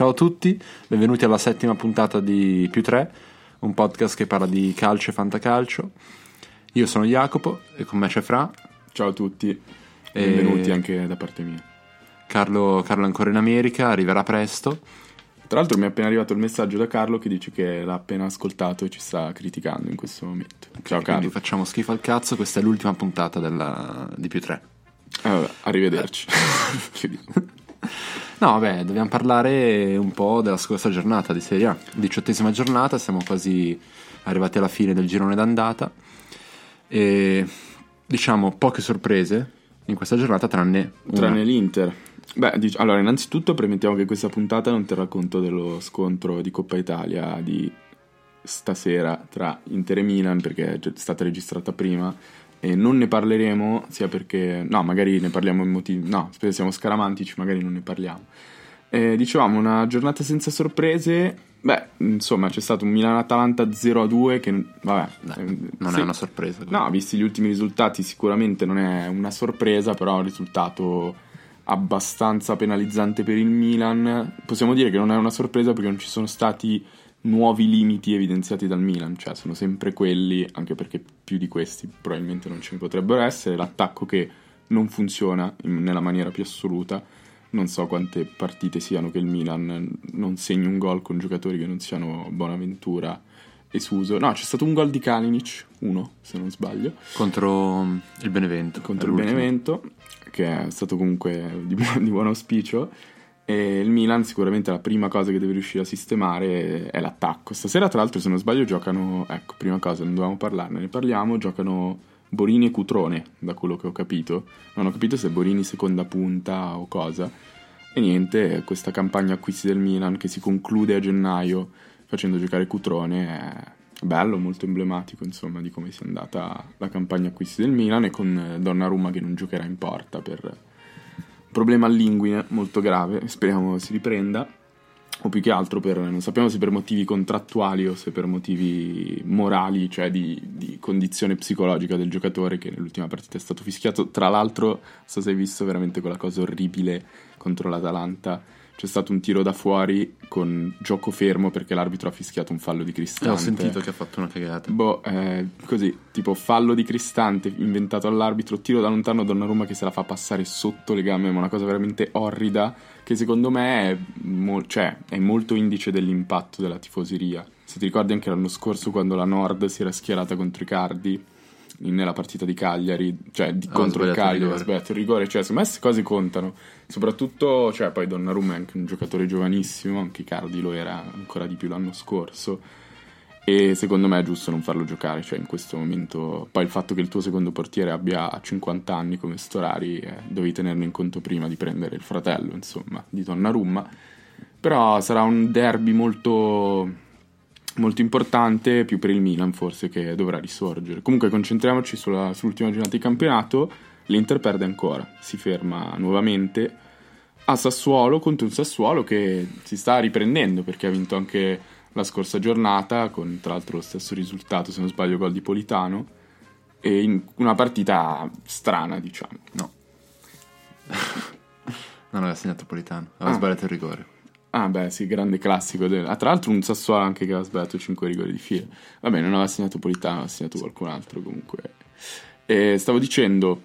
Ciao a tutti, benvenuti alla settima puntata di Più 3, un podcast che parla di calcio e fantacalcio. Io sono Jacopo e con me c'è Fra. Ciao a tutti, benvenuti e... anche da parte mia. Carlo, Carlo è ancora in America, arriverà presto. Tra l'altro mi è appena arrivato il messaggio da Carlo che dice che l'ha appena ascoltato e ci sta criticando in questo momento. Ciao Carlo. facciamo schifo al cazzo, questa è l'ultima puntata della... di Più 3. Allora, arrivederci. no, vabbè, dobbiamo parlare un po' della scorsa giornata di Serie A. Diciottesima giornata, siamo quasi arrivati alla fine del girone d'andata. E diciamo poche sorprese in questa giornata, tranne, tranne l'Inter. Beh, dic- allora, innanzitutto premettiamo che questa puntata non terrà conto dello scontro di Coppa Italia di stasera tra Inter e Milan, perché è stata registrata prima e non ne parleremo sia perché no magari ne parliamo in motivi no siamo scaramantici magari non ne parliamo. E, dicevamo una giornata senza sorprese beh insomma c'è stato un Milan-Atalanta 0-2 che vabbè Dai, non sì. è una sorpresa no visti gli ultimi risultati sicuramente non è una sorpresa però è un risultato abbastanza penalizzante per il Milan. Possiamo dire che non è una sorpresa perché non ci sono stati nuovi limiti evidenziati dal Milan, cioè sono sempre quelli, anche perché più di questi probabilmente non ce ne potrebbero essere, l'attacco che non funziona in, nella maniera più assoluta, non so quante partite siano che il Milan non segni un gol con giocatori che non siano Bonaventura e Suso, no c'è stato un gol di Kalinic, uno se non sbaglio, contro il Benevento, contro il Benevento, che è stato comunque di, bu- di buon auspicio, e il Milan sicuramente la prima cosa che deve riuscire a sistemare è l'attacco. Stasera, tra l'altro, se non sbaglio, giocano. Ecco, prima cosa, non dovevamo parlarne, ne parliamo. Giocano Borini e Cutrone, da quello che ho capito. Non ho capito se Borini seconda punta o cosa. E niente, questa campagna acquisti del Milan che si conclude a gennaio facendo giocare Cutrone è bello, molto emblematico, insomma, di come sia andata la campagna acquisti del Milan e con Donnarumma che non giocherà in porta per problema all'inguine molto grave, speriamo si riprenda, o più che altro per, non sappiamo se per motivi contrattuali o se per motivi morali, cioè di, di condizione psicologica del giocatore che nell'ultima partita è stato fischiato. Tra l'altro, so se hai visto veramente quella cosa orribile contro l'Atalanta c'è stato un tiro da fuori con gioco fermo perché l'arbitro ha fischiato un fallo di Cristante. Ho sentito che ha fatto una cagata. Boh, eh, così, tipo fallo di Cristante inventato all'arbitro, tiro da lontano Donnarumma che se la fa passare sotto le gambe, ma una cosa veramente orrida che secondo me è, mo- cioè, è molto indice dell'impatto della tifoseria. Se ti ricordi anche l'anno scorso quando la Nord si era schierata contro i Cardi nella partita di Cagliari, cioè di, oh, contro il Cagliari, ha sbagliato il rigore, cioè secondo me queste cose contano, soprattutto, cioè poi Donnarumma è anche un giocatore giovanissimo, anche Cardi lo era ancora di più l'anno scorso. E secondo me è giusto non farlo giocare, cioè in questo momento, poi il fatto che il tuo secondo portiere abbia 50 anni come Storari, eh, dovevi tenerlo in conto prima di prendere il fratello, insomma, di Donnarumma, però sarà un derby molto molto importante, più per il Milan forse che dovrà risorgere. Comunque concentriamoci sulla, sull'ultima giornata di campionato, l'Inter perde ancora, si ferma nuovamente a Sassuolo contro un Sassuolo che si sta riprendendo perché ha vinto anche la scorsa giornata con tra l'altro lo stesso risultato, se non sbaglio, gol di Politano e in una partita strana, diciamo. No. non aveva segnato Politano, aveva ah. sbagliato il rigore. Ah, beh, sì, grande classico. Del... Ah, tra l'altro, un Sassuolo anche che aveva sbagliato 5 rigori di fila. Vabbè, non aveva segnato Politano, aveva segnato qualcun altro comunque. E stavo dicendo,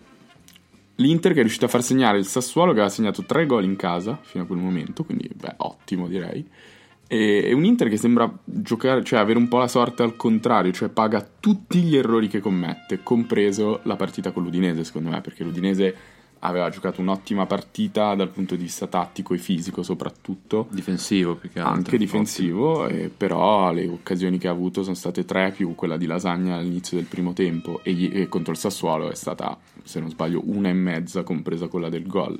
l'Inter che è riuscito a far segnare il Sassuolo che aveva segnato 3 gol in casa fino a quel momento, quindi, beh, ottimo direi. E, un Inter che sembra giocare, cioè avere un po' la sorte al contrario, cioè paga tutti gli errori che commette, compreso la partita con l'Udinese, secondo me, perché l'Udinese aveva giocato un'ottima partita dal punto di vista tattico e fisico soprattutto. Difensivo più che altro. Anche difensivo, eh, però le occasioni che ha avuto sono state tre più quella di Lasagna all'inizio del primo tempo e, gli, e contro il Sassuolo è stata, se non sbaglio, una e mezza compresa quella del gol.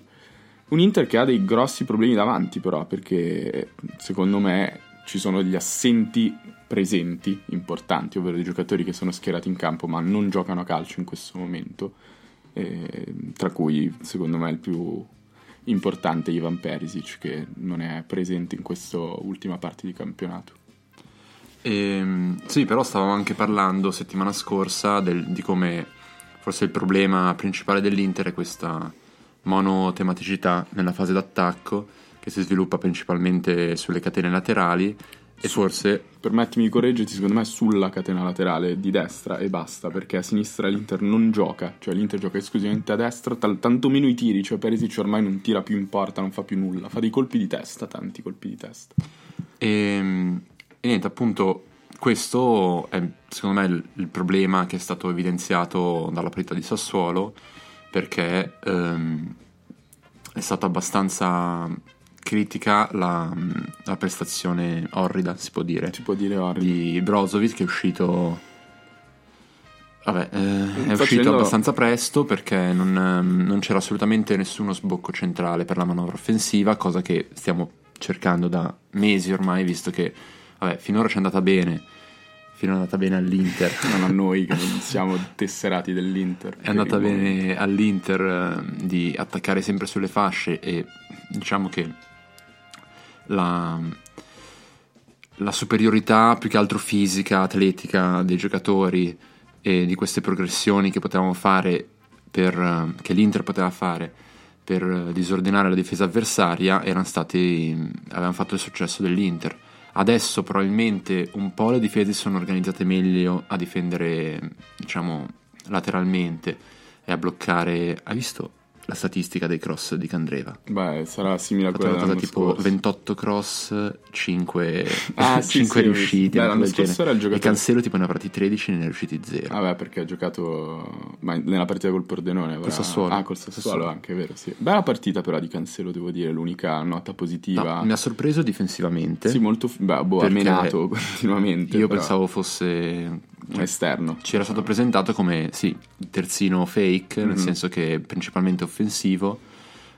Un Inter che ha dei grossi problemi davanti però perché secondo me ci sono degli assenti presenti importanti, ovvero dei giocatori che sono schierati in campo ma non giocano a calcio in questo momento eh, tra cui secondo me il più importante Ivan Perisic che non è presente in questa ultima parte di campionato. Ehm, sì, però stavamo anche parlando settimana scorsa del, di come forse il problema principale dell'Inter è questa monotematicità nella fase d'attacco che si sviluppa principalmente sulle catene laterali e forse Permettimi di correggerti, secondo me sulla catena laterale di destra e basta, perché a sinistra l'Inter non gioca, cioè l'Inter gioca esclusivamente a destra, tal- tanto meno i tiri, cioè Perisic ormai non tira più in porta, non fa più nulla, fa dei colpi di testa, tanti colpi di testa. E, e niente, appunto, questo è secondo me il, il problema che è stato evidenziato dalla partita di Sassuolo, perché ehm, è stata abbastanza critica la, la prestazione orrida, si può dire, Si può dire orrida. di Brozovic che è uscito... Vabbè, eh, è Facendo- uscito abbastanza presto perché non, ehm, non c'era assolutamente nessuno sbocco centrale per la manovra offensiva, cosa che stiamo cercando da mesi ormai, visto che vabbè, finora ci è andata bene, finora è andata bene all'Inter. Non a noi che non siamo tesserati dell'Inter. È andata bene all'Inter eh, di attaccare sempre sulle fasce e diciamo che la, la superiorità più che altro fisica, atletica dei giocatori e di queste progressioni che potevamo fare per, eh, che l'Inter poteva fare per eh, disordinare la difesa avversaria erano stati avevano fatto il successo dell'Inter. Adesso probabilmente un po' le difese sono organizzate meglio a difendere, diciamo, lateralmente e a bloccare. Hai visto la statistica dei cross di Candreva? Beh, sarà simile a quella una cosa tipo scorso. 28 cross, 5, Ah, sì, sì, ho riusciti. Beh, l'anno scorso era il giocatore- E Cancelo tipo ne ha avrati 13 e ne è riusciti 0. Vabbè, perché ha giocato ma nella partita col Pordenone. avrà- Sassuolo. Ah, col Sassuolo, Sassuolo. anche, vero, sì. Bella partita però di Cancelo, devo dire, l'unica nota positiva. mi ha sorpreso difensivamente. Sì, molto... Beh, boh, ha menato continuamente. Io però pensavo fosse esterno. ci era stato presentato come sì, terzino fake, nel Mhm. senso che è principalmente offensivo.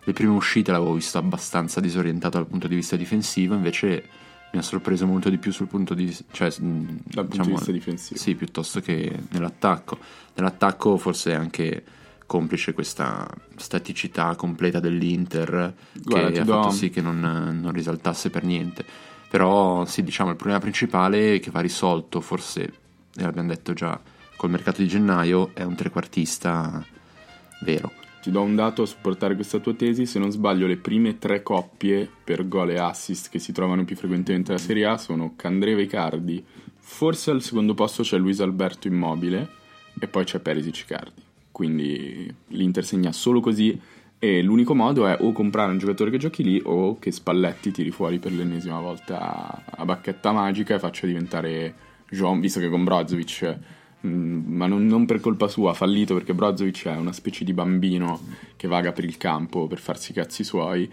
Le prime uscite l'avevo visto abbastanza disorientato dal punto di vista difensivo, invece mi ha sorpreso molto di più sul punto di cioè, mh, Dal punto di vista difensivo. Sì, piuttosto che nell'attacco. Nell'attacco forse è anche complice questa staticità completa dell'Inter Guarda, che ha do- fatto sì che non, non risaltasse per niente. Però sì, diciamo, il problema principale che va risolto, forse e l'abbiamo detto già col mercato di gennaio, è un trequartista vero. Ti do un dato a supportare questa tua tesi. Se non sbaglio, le prime tre coppie per gol e assist che si trovano più frequentemente nella Serie A sono Candreva Icardi. Forse al secondo posto c'è Luis Alberto Immobile e poi c'è Perisic Icardi. Quindi l'Inter segna solo così e l'unico modo è o comprare un giocatore che giochi lì o che Spalletti tiri fuori per l'ennesima volta a bacchetta magica e faccia diventare João, visto che con Brozovic Mm, ma non, non per colpa sua, ha fallito perché Brozovic è una specie di bambino che vaga per il campo per farsi i cazzi suoi.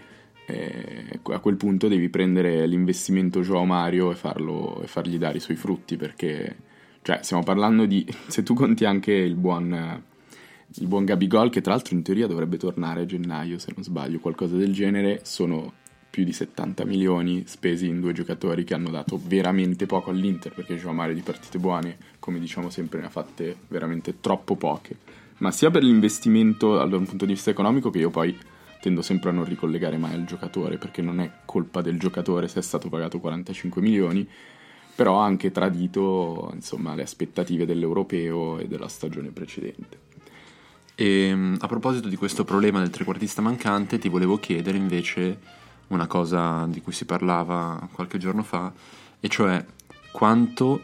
E a quel punto devi prendere l'investimento Joao Mario e, farlo, e fargli dare i suoi frutti perché, cioè, stiamo parlando di. Se tu conti anche il buon, il buon Gabigol, che tra l'altro in teoria dovrebbe tornare a gennaio, se non sbaglio, qualcosa del genere, sono più di 70 milioni spesi in due giocatori che hanno dato veramente poco all'Inter perché Joao Mario di partite buone, come diciamo sempre, ne ha fatte veramente troppo poche. Ma sia per l'investimento da un punto di vista economico che io poi tendo sempre a non ricollegare mai al giocatore perché non è colpa del giocatore se è stato pagato 45 milioni, però ha anche tradito insomma, le aspettative dell'europeo e della stagione precedente. E mh, a proposito di questo problema del trequartista mancante, ti volevo chiedere invece una cosa di cui si parlava qualche giorno fa, e cioè quanto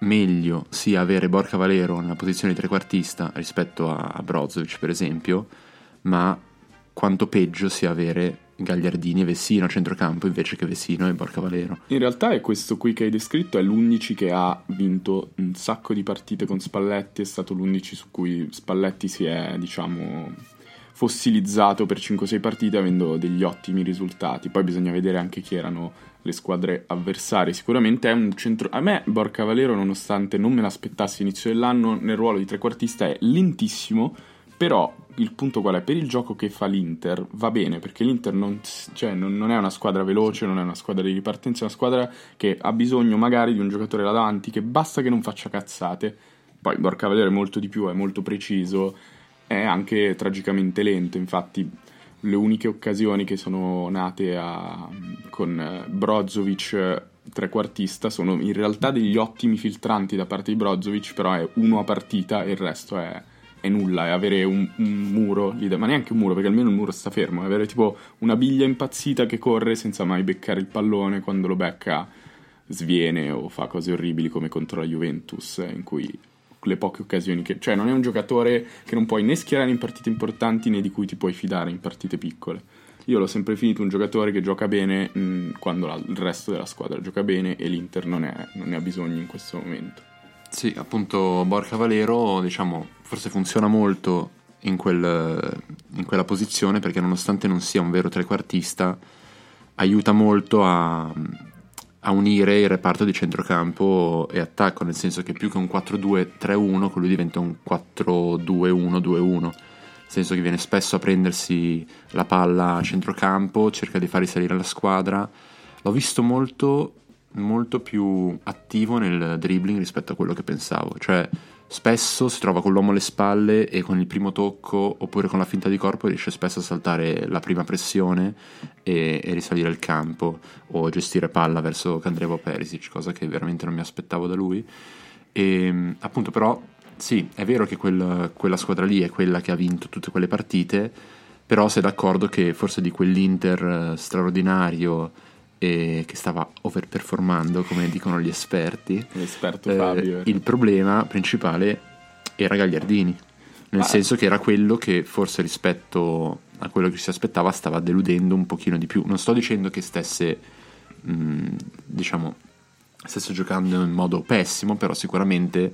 meglio sia avere Borca Valero nella posizione di trequartista rispetto a, Brozovic, per esempio, ma quanto peggio sia avere Gagliardini e Vessino a centrocampo invece che Vessino e Borca Valero. In realtà è questo qui che hai descritto, è l'11 che ha vinto un sacco di partite con Spalletti, è stato l'11 su cui Spalletti si è, diciamo, fossilizzato per 5-6 partite avendo degli ottimi risultati. Poi bisogna vedere anche chi erano le squadre avversarie. Sicuramente è un centro... A me Borca Valero, nonostante non me l'aspettassi all'inizio dell'anno, nel ruolo di trequartista è lentissimo, però il punto qual è? Per il gioco che fa l'Inter va bene, perché l'Inter non, cioè, non, non è una squadra veloce, non è una squadra di ripartenza, è una squadra che ha bisogno magari di un giocatore là davanti che basta che non faccia cazzate. Poi Borca Valero è molto di più, è molto preciso, è anche tragicamente lento, infatti le uniche occasioni che sono nate a, con eh, Brozovic eh, trequartista sono in realtà degli ottimi filtranti da parte di Brozovic, però è uno a partita e il resto è è nulla, è avere un, un muro, ma neanche un muro, perché almeno il muro sta fermo, è avere tipo una biglia impazzita che corre senza mai beccare il pallone, quando lo becca sviene o fa cose orribili come contro la Juventus, in cui le poche occasioni che... Cioè non è un giocatore che non puoi né schierare in partite importanti né di cui ti puoi fidare in partite piccole. Io l'ho sempre finito un giocatore che gioca bene mh, quando la, il resto della squadra gioca bene e l'Inter non, è, non ne ha bisogno in questo momento. Sì, appunto Borca Valero, diciamo, forse funziona molto in, quel, in, quella posizione perché nonostante non sia un vero trequartista, aiuta molto a, a, unire il reparto di centrocampo e attacco, nel senso che più che un 4-2-3-1, con lui diventa un 4-2-1-2-1, nel senso che viene spesso a prendersi la palla a centrocampo, cerca di far risalire la squadra. L'ho visto molto molto più attivo nel dribbling rispetto a quello che pensavo. Cioè, spesso si trova con l'uomo alle spalle e con il primo tocco oppure con la finta di corpo riesce spesso a saltare la prima pressione e, e risalire il campo o gestire palla verso Candrevo Perisic, cosa che veramente non mi aspettavo da lui. E appunto, però, sì, è vero che quel, quella squadra lì è quella che ha vinto tutte quelle partite, però sei d'accordo che forse di quell'Inter eh, straordinario e che stava overperformando, come dicono gli esperti. L'esperto eh, Fabio. Il problema principale era Gagliardini, nel ah. senso che era quello che forse rispetto a quello che si aspettava stava deludendo un pochino di più. Non sto dicendo che stesse, mh, mm, diciamo, stesse giocando in modo pessimo, però sicuramente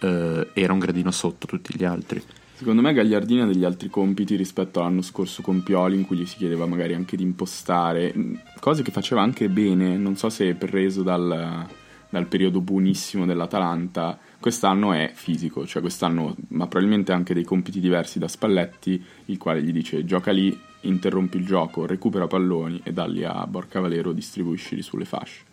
eh, era un gradino sotto tutti gli altri. Secondo me Gagliardini ha degli altri compiti rispetto all'anno scorso con Pioli in cui gli si chiedeva magari anche di impostare, cose che faceva anche bene, non so se è preso dal, dal periodo buonissimo dell'Atalanta, quest'anno è fisico, cioè quest'anno ha probabilmente anche dei compiti diversi da Spalletti, il quale gli dice gioca lì, interrompi il gioco, recupera palloni e dalli a Borca Valero distribuiscili sulle fasce.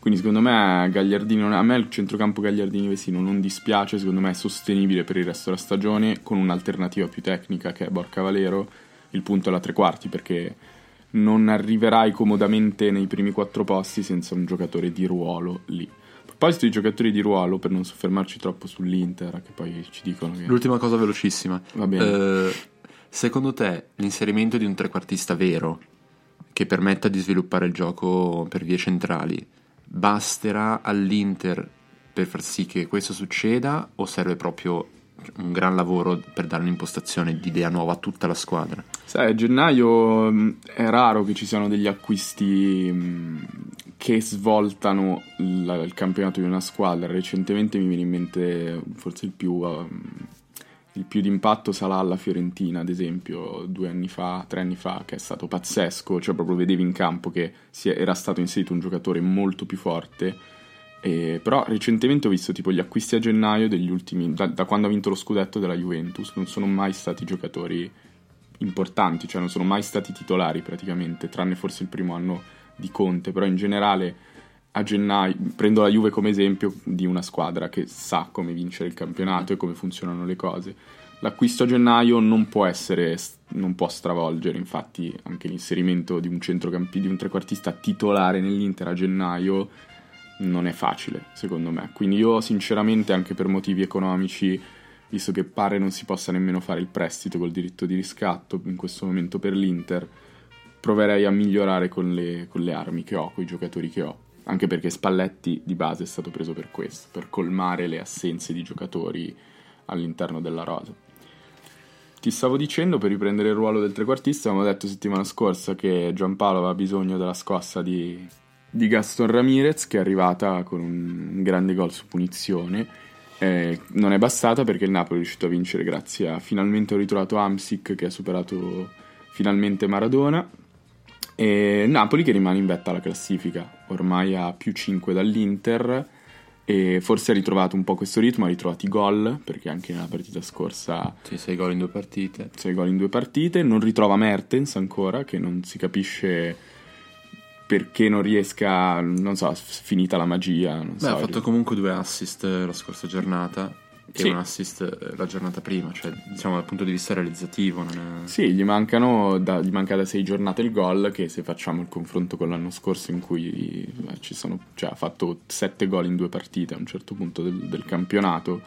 Quindi secondo me Gagliardini, a me il centrocampo Gagliardini-Vesino non dispiace, secondo me è sostenibile per il resto della stagione con un'alternativa più tecnica che è Borca Valero. Il punto è la tre quarti perché non arriverai comodamente nei primi quattro posti senza un giocatore di ruolo lì. A proposito di giocatori di ruolo, per non soffermarci troppo sull'Inter, che poi ci dicono che... L'ultima cosa velocissima. Va bene. Uh, secondo te l'inserimento di un trequartista vero che permetta di sviluppare il gioco per vie centrali basterà all'Inter per far sì che questo succeda o serve proprio un gran lavoro per dare un'impostazione di idea nuova a tutta la squadra? Sai, a gennaio mm, è raro che ci siano degli acquisti mm, che svoltano il campionato di una squadra. Recentemente mi viene in mente forse il più il più d'impatto sarà alla Fiorentina, ad esempio, due anni fa, tre anni fa, che è stato pazzesco, cioè proprio vedevi in campo che era stato inserito un giocatore molto più forte. E, però recentemente ho visto tipo gli acquisti a gennaio degli ultimi, da, da, quando ha vinto lo scudetto della Juventus, non sono mai stati giocatori importanti, cioè non sono mai stati titolari praticamente, tranne forse il primo anno di Conte, però in generale a gennaio, prendo la Juve come esempio di una squadra che sa come vincere il campionato e come funzionano le cose. L'acquisto a gennaio non può essere, non può stravolgere, infatti anche l'inserimento di un centrocampista, di un trequartista titolare nell'Inter a gennaio non è facile, secondo me. Quindi io sinceramente anche per motivi economici, visto che pare non si possa nemmeno fare il prestito col diritto di riscatto in questo momento per l'Inter, proverei a migliorare con le, con le armi che ho, con i giocatori che ho anche perché Spalletti di base è stato preso per questo, per colmare le assenze di giocatori all'interno della rosa. Ti stavo dicendo, per riprendere il ruolo del trequartista, avevamo detto settimana scorsa che Giampaolo aveva bisogno della scossa di, di Gaston Ramirez, che è arrivata con un grande gol su punizione. Eh, non è bastata perché il Napoli è riuscito a vincere grazie a finalmente ho ritrovato Amsic che ha superato finalmente Maradona e Napoli che rimane in vetta alla classifica, ormai a più 5 dall'Inter e forse ha ritrovato un po' questo ritmo, ha ritrovato i gol, perché anche nella partita scorsa... Sì, 6 gol in due partite. 6 gol in due partite, non ritrova Mertens ancora, che non si capisce perché non riesca, non so, finita la magia. Beh, so, ha fatto comunque due assist la scorsa giornata e sì. un assist eh, la giornata prima, cioè diciamo dal punto di vista realizzativo. È... Sì, gli, mancano da, gli manca da sei giornate il gol che se facciamo il confronto con l'anno scorso in cui eh, ci sono, cioè, ha fatto sette gol in due partite a un certo punto del, del campionato,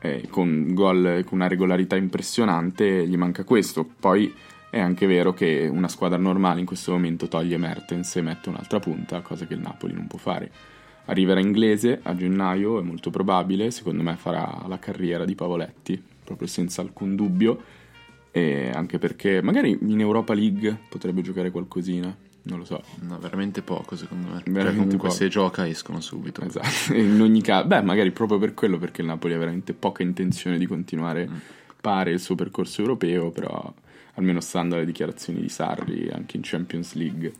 eh, con gol con una regolarità impressionante, gli manca questo. Poi è anche vero che una squadra normale in questo momento toglie Mertens e mette un'altra punta, cosa che il Napoli non può fare. Arriverà inglese a gennaio, è molto probabile, secondo me farà la carriera di Pavoletti, proprio senza alcun dubbio, e anche perché magari in Europa League potrebbe giocare qualcosina, non lo so. No, veramente poco secondo me. Veramente Cioè, comunque poco. se gioca escono subito. Esatto, in ogni caso, beh, magari proprio per quello, perché il Napoli ha veramente poca intenzione di continuare, Mm. pare, il suo percorso europeo, però almeno stando alle dichiarazioni di Sarri anche in Champions League.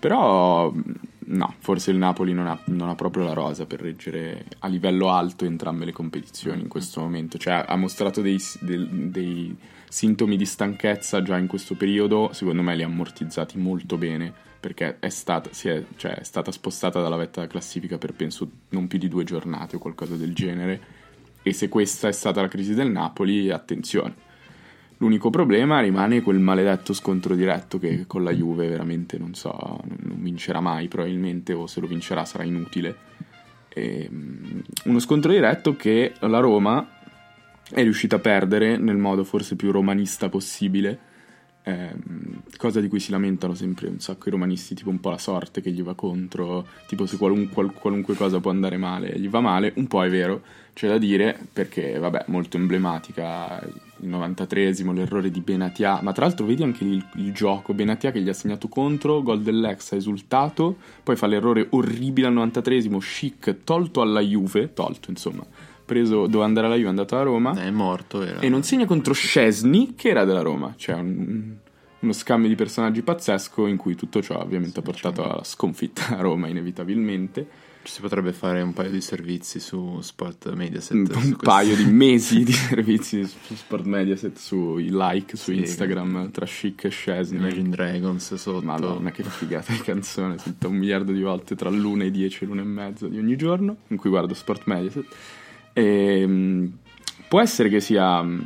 Però, no, forse il Napoli non ha, non ha proprio la rosa per reggere a livello alto entrambe le competizioni in questo momento. Cioè, ha mostrato dei, del- dei sintomi di stanchezza già in questo periodo, secondo me li ha ammortizzati molto bene, perché è stata, è, cioè, è stata spostata dalla vetta della classifica per penso non più di due giornate o qualcosa del genere. E se questa è stata la crisi del Napoli, attenzione. L'unico problema rimane quel maledetto scontro diretto che con la Juve veramente non so, non vincerà mai probabilmente o se lo vincerà sarà inutile. Ehm, uno scontro diretto che la Roma è riuscita a perdere nel modo forse più romanista possibile, ehm, cosa di cui si lamentano sempre un sacco i romanisti, tipo un po' la sorte che gli va contro, tipo se qualun- qual- qualunque cosa può andare male, gli va male, un po' è vero, c'è da dire perché vabbè, molto emblematica il 93esimo, l'errore di Benatia, ma tra l'altro vedi anche il, il gioco, Benatia che gli ha segnato contro, gol dell'ex, ha esultato, poi fa l'errore orribile al 93esimo, chic, tolto alla Juve, tolto insomma, preso, doveva andare alla Juve, è andato a Roma, È morto. Era... e non segna contro Scesni, che era della Roma, cioè un- uno scambio di personaggi pazzesco in cui tutto ciò ovviamente ha portato alla sconfitta a Roma inevitabilmente. Ci si potrebbe fare un paio di servizi su Sport Mediaset. un un paio di mesi di servizi su Sport Mediaset, sui like su Sì, Instagram tra Chic e Scesni. Imagine Dragons sotto. Madonna, che figata di canzone, sento un miliardo di volte tra l'una e dieci e l'una e mezza di ogni giorno, in cui guardo Sport Mediaset. E, mm, può essere che sia mm,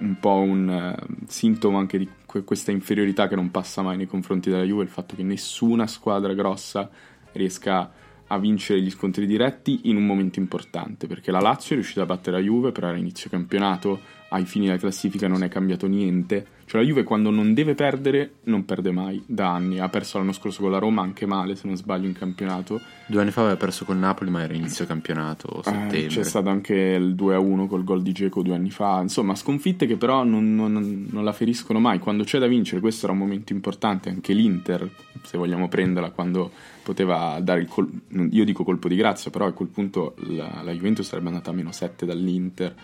un po' un eh, sintomo anche di que- questa inferiorità che non passa mai nei confronti della Juve, il fatto che nessuna squadra grossa riesca a vincere gli scontri diretti in un momento importante, perché la Lazio è riuscita a battere la Juve, però era inizio campionato, ai fini della classifica non è cambiato niente. Cioè la Juve quando non deve perdere non perde mai, da anni. Ha perso l'anno scorso con la Roma anche male, se non sbaglio, in campionato. Due anni fa aveva perso col Napoli, ma era inizio campionato, Eh, settembre. c'è stato anche il 2-1 col gol di Geco due anni fa. Insomma, sconfitte che però non, non- non la feriscono mai. Quando c'è da vincere, questo era un momento importante. Anche l'Inter, se vogliamo prenderla, quando poteva dare il colpo. Io dico colpo di grazia, però a quel punto la, la Juventus sarebbe andata a meno 7 dall'Inter.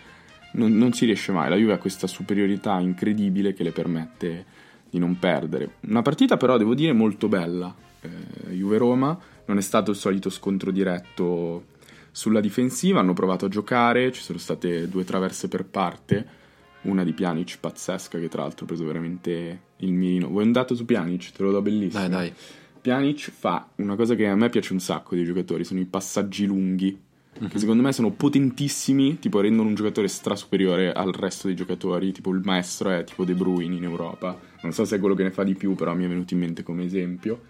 Non, non si riesce mai. La Juve ha questa superiorità incredibile che le permette di non perdere. Una partita, però, devo dire, molto bella. Eh, Juve-Roma non è stato il solito scontro diretto sulla difensiva, hanno provato a giocare, ci sono state due traverse per parte, una di Pjanic pazzesca che tra l'altro ha preso veramente il mirino. Vuoi un dato su Pjanic? Te lo do bellissimo. Dai, dai. Pjanic fa una cosa che a me piace un sacco dei giocatori, sono i passaggi lunghi, che secondo me sono potentissimi, tipo rendono un giocatore strasuperiore al resto dei giocatori, tipo il maestro è tipo De Bruyne in Europa, non so se è quello che ne fa di più, però mi è venuto in mente come esempio.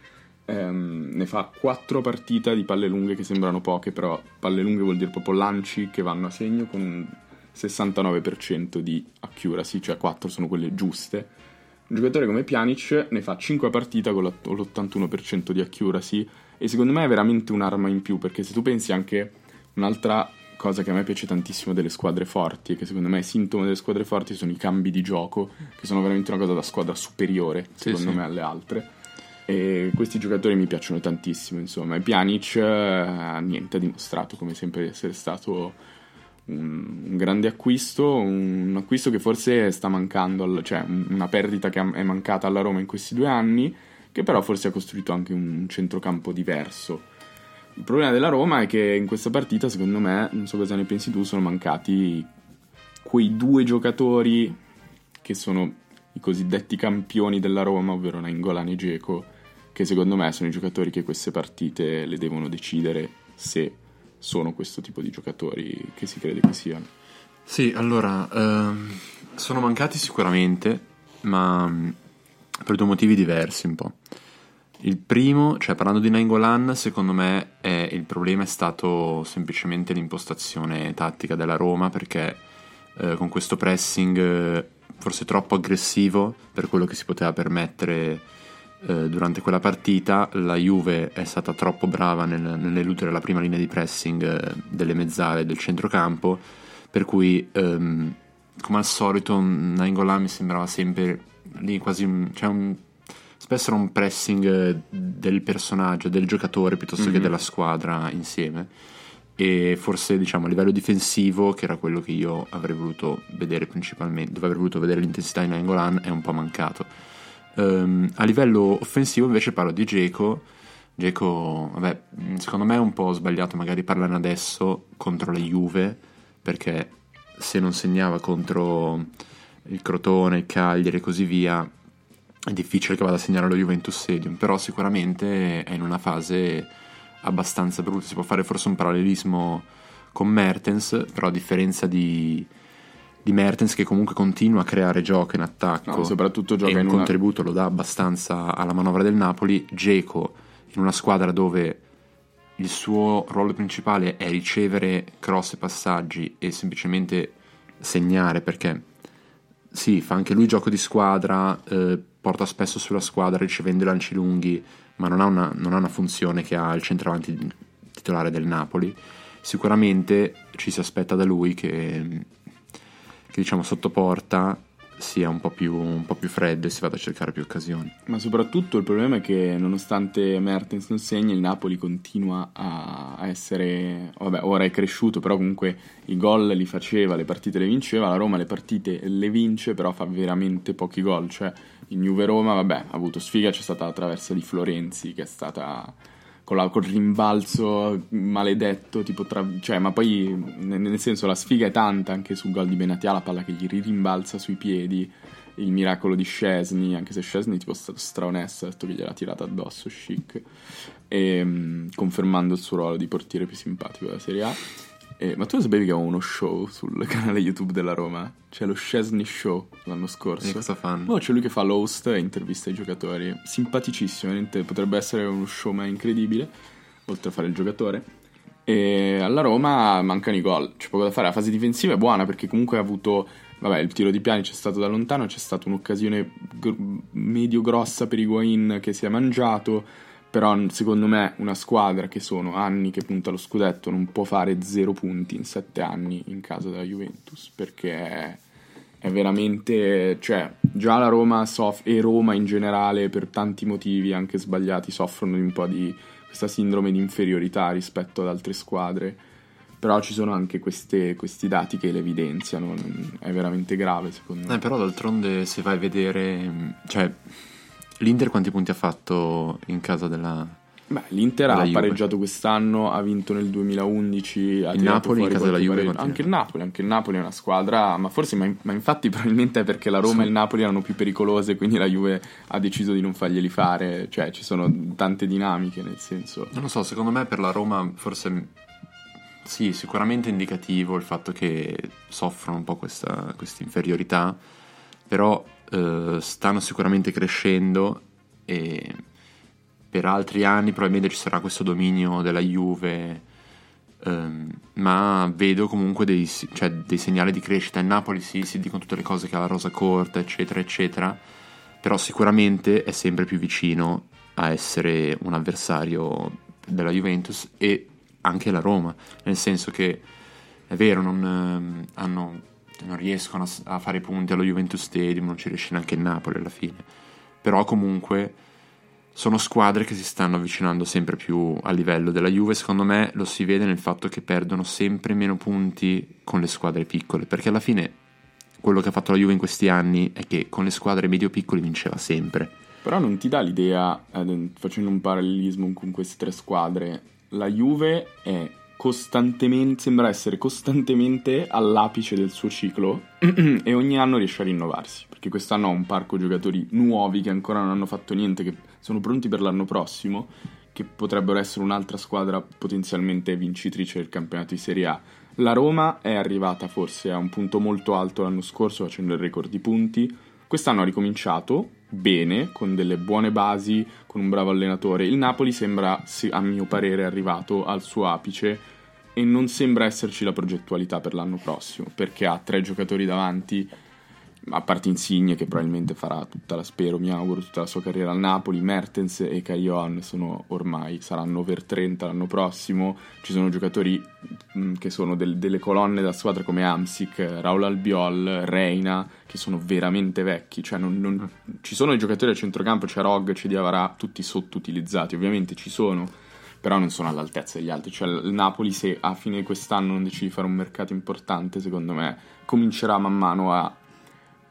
Ehm, ne fa quattro partite di palle lunghe che sembrano poche, però palle lunghe vuol dire proprio lanci che vanno a segno con un 69% di accuracy, cioè 4 sono quelle giuste. Un giocatore come Pjanic ne fa 5 partite con l'ott- l'81% di accuracy e secondo me è veramente un'arma in più perché se tu pensi anche un'altra cosa che a me piace tantissimo delle squadre forti e che secondo me è sintomo delle squadre forti sono i cambi di gioco che sono veramente una cosa da squadra superiore Sì, secondo sì. me alle altre e questi giocatori mi piacciono tantissimo insomma e Pjanic eh, niente ha dimostrato come sempre di essere stato un, un grande acquisto, un acquisto che forse sta mancando, al- cioè un- una perdita che è mancata alla Roma in questi due anni, che però forse ha costruito anche un centrocampo diverso. Il problema della Roma è che in questa partita, secondo me, non so cosa ne pensi tu, sono mancati quei due giocatori che sono i cosiddetti campioni della Roma, ovvero Nainggolan e Dzeko, che secondo me sono i giocatori che queste partite le devono decidere se sono questo tipo di giocatori che si crede che siano. Sì, allora, ehm, sono mancati sicuramente, ma mm, per due motivi diversi un po'. Il primo, cioè parlando di Nainggolan, secondo me è, il problema è stato semplicemente l'impostazione tattica della Roma perché eh, con questo pressing eh, forse troppo aggressivo per quello che si poteva permettere eh, durante quella partita, la Juve è stata troppo brava nel, nell'eludere la prima linea di pressing eh, delle mezzale del centrocampo, per cui ehm, come al solito Nainggolan mi sembrava sempre lì quasi un, cioè un spesso era un pressing eh, del personaggio, del giocatore piuttosto mm-hmm. che della squadra insieme. E forse diciamo a livello difensivo, che era quello che io avrei voluto vedere principalmente, dove avrei voluto vedere l'intensità in Angolan, è un po' mancato. Um, a livello offensivo invece parlo di Geco. Geco, vabbè, secondo me è un po' sbagliato magari parlare adesso contro la Juve, perché se non segnava contro il Crotone, il Cagliari e così via, è difficile che vada a segnare lo Juventus Stadium, però sicuramente è in una fase abbastanza brutta. Si può fare forse un parallelismo con Mertens, però a differenza di, di Mertens che comunque continua a creare gioco in attacco no, soprattutto gioca e un una... contributo lo dà abbastanza alla manovra del Napoli, Geco in una squadra dove il suo ruolo principale è ricevere cross e passaggi e semplicemente segnare perché sì, fa anche lui gioco di squadra, eh, porta spesso sulla squadra ricevendo i lanci lunghi, ma non ha, una, non ha una funzione che ha il centravanti titolare del Napoli. Sicuramente ci si aspetta da lui che, che diciamo sotto porta sia un po, più, un po' più freddo e si vada a cercare più occasioni. Ma soprattutto il problema è che nonostante Mertens non segni, il Napoli continua a essere, vabbè, ora è cresciuto, però comunque i gol li faceva, le partite le vinceva, la Roma le partite le vince, però fa veramente pochi gol, cioè in Juve Roma, vabbè, ha avuto sfiga, c'è stata la traversa di Florenzi che è stata con la, col rimbalzo maledetto, tipo tra, cioè, ma poi nel senso la sfiga è tanta anche sul gol di Benatia, la palla che gli rimbalza sui piedi, il miracolo di Scesni, anche se Scesni tipo stato straonesto, ha detto che gliel'ha tirata addosso, chic, e, um, confermando il suo ruolo di portiere più simpatico della Serie A. Eh, ma tu sapevi che ho uno show sul canale YouTube della Roma? C'è lo Chesney Show l'anno scorso. E cosa fanno? No, c'è lui che fa l'host e intervista i giocatori. Simpaticissimo, potrebbe essere uno show ma incredibile, oltre a fare il giocatore. E alla Roma mancano i gol, c'è poco da fare. La fase difensiva è buona perché comunque ha avuto. Vabbè, il tiro di piani c'è stato da lontano, c'è stata un'occasione gr- medio-grossa per Higuain che si è mangiato però secondo me una squadra che sono anni che punta allo scudetto non può fare zero punti in sette anni in casa della Juventus perché è veramente cioè già la Roma soff- e Roma in generale per tanti motivi anche sbagliati soffrono di un po' di questa sindrome di inferiorità rispetto ad altre squadre. Però ci sono anche queste, questi dati che le evidenziano è veramente grave secondo me. eh, però d'altronde se vai a vedere cioè L'Inter quanti punti ha fatto in casa della... Beh, l'Inter ha pareggiato quest'anno, ha vinto nel 2011. Ha il Napoli in casa della Juve. Anche il Napoli, anche il Napoli è una squadra, ma forse, ma, ma infatti probabilmente è perché la Roma sì. e il Napoli erano più pericolose, quindi la Juve ha deciso di non farglieli fare. Cioè, ci sono tante dinamiche, nel senso. Non lo so, secondo me per la Roma forse sì, sicuramente indicativo il fatto che soffrono un po' questa inferiorità, però eh, stanno sicuramente crescendo e per altri anni probabilmente ci sarà questo dominio della Juve, ehm, ma vedo comunque dei, cioè, dei, segnali di crescita. In Napoli sì, si dicono tutte le cose che ha la rosa corta, eccetera, eccetera, però sicuramente è sempre più vicino a essere un avversario della Juventus e anche la Roma, nel senso che è vero, non, ehm, hanno non riescono a, a fare punti allo Juventus Stadium, non ci riesce neanche il Napoli alla fine. Però comunque sono squadre che si stanno avvicinando sempre più al livello della Juve. Secondo me lo si vede nel fatto che perdono sempre meno punti con le squadre piccole, perché alla fine quello che ha fatto la Juve in questi anni è che con le squadre medio-piccole vinceva sempre. Però non ti dà l'idea, eh, facendo un parallelismo con queste tre squadre, la Juve è costantemente, sembra essere costantemente all'apice del suo ciclo e ogni anno riesce a rinnovarsi, perché quest'anno ha un parco giocatori nuovi che ancora non hanno fatto niente, che sono pronti per l'anno prossimo, che potrebbero essere un'altra squadra potenzialmente vincitrice del campionato di Serie A. La Roma è arrivata forse a un punto molto alto l'anno scorso facendo il record di punti, quest'anno ha ricominciato bene, con delle buone basi, con un bravo allenatore. Il Napoli sembra, a mio parere, arrivato al suo apice e non sembra esserci la progettualità per l'anno prossimo, perché ha tre giocatori davanti a parte Insigne che probabilmente farà tutta la spero, mi auguro, tutta la sua carriera al Napoli, Mertens e Caioan sono ormai, saranno over 30 l'anno prossimo, ci sono giocatori mh, mm, che sono del, delle colonne della squadra come Amsic, Raul Albiol, Reina, che sono veramente vecchi, cioè non, non, ci sono i giocatori al centrocampo, c'è Rog, c'è Diavara, tutti sottoutilizzati, ovviamente ci sono, però non sono all'altezza degli altri, cioè il Napoli se a fine di quest'anno non decide di fare un mercato importante, secondo me comincerà man mano a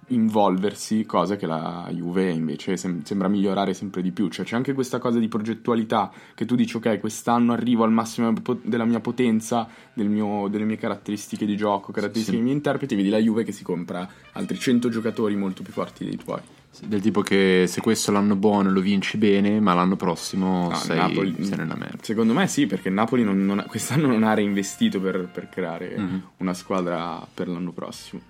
involversi, cosa che la Juve invece sem- sembra migliorare sempre di più. Cioè c'è anche questa cosa di progettualità che tu dici ok, quest'anno arrivo al massimo della mia potenza, del mio, delle mie caratteristiche di gioco, caratteristiche sì. dei miei interpreti, vedi la Juve che si compra altri 100 giocatori molto più forti dei tuoi. Del tipo che se questo è l'anno buono lo vinci bene, ma l'anno prossimo no, sei, Napoli, sei nella merda. Secondo me sì, perché Napoli non, non ha, quest'anno non ha reinvestito per, per creare mm-hmm. una squadra per l'anno prossimo.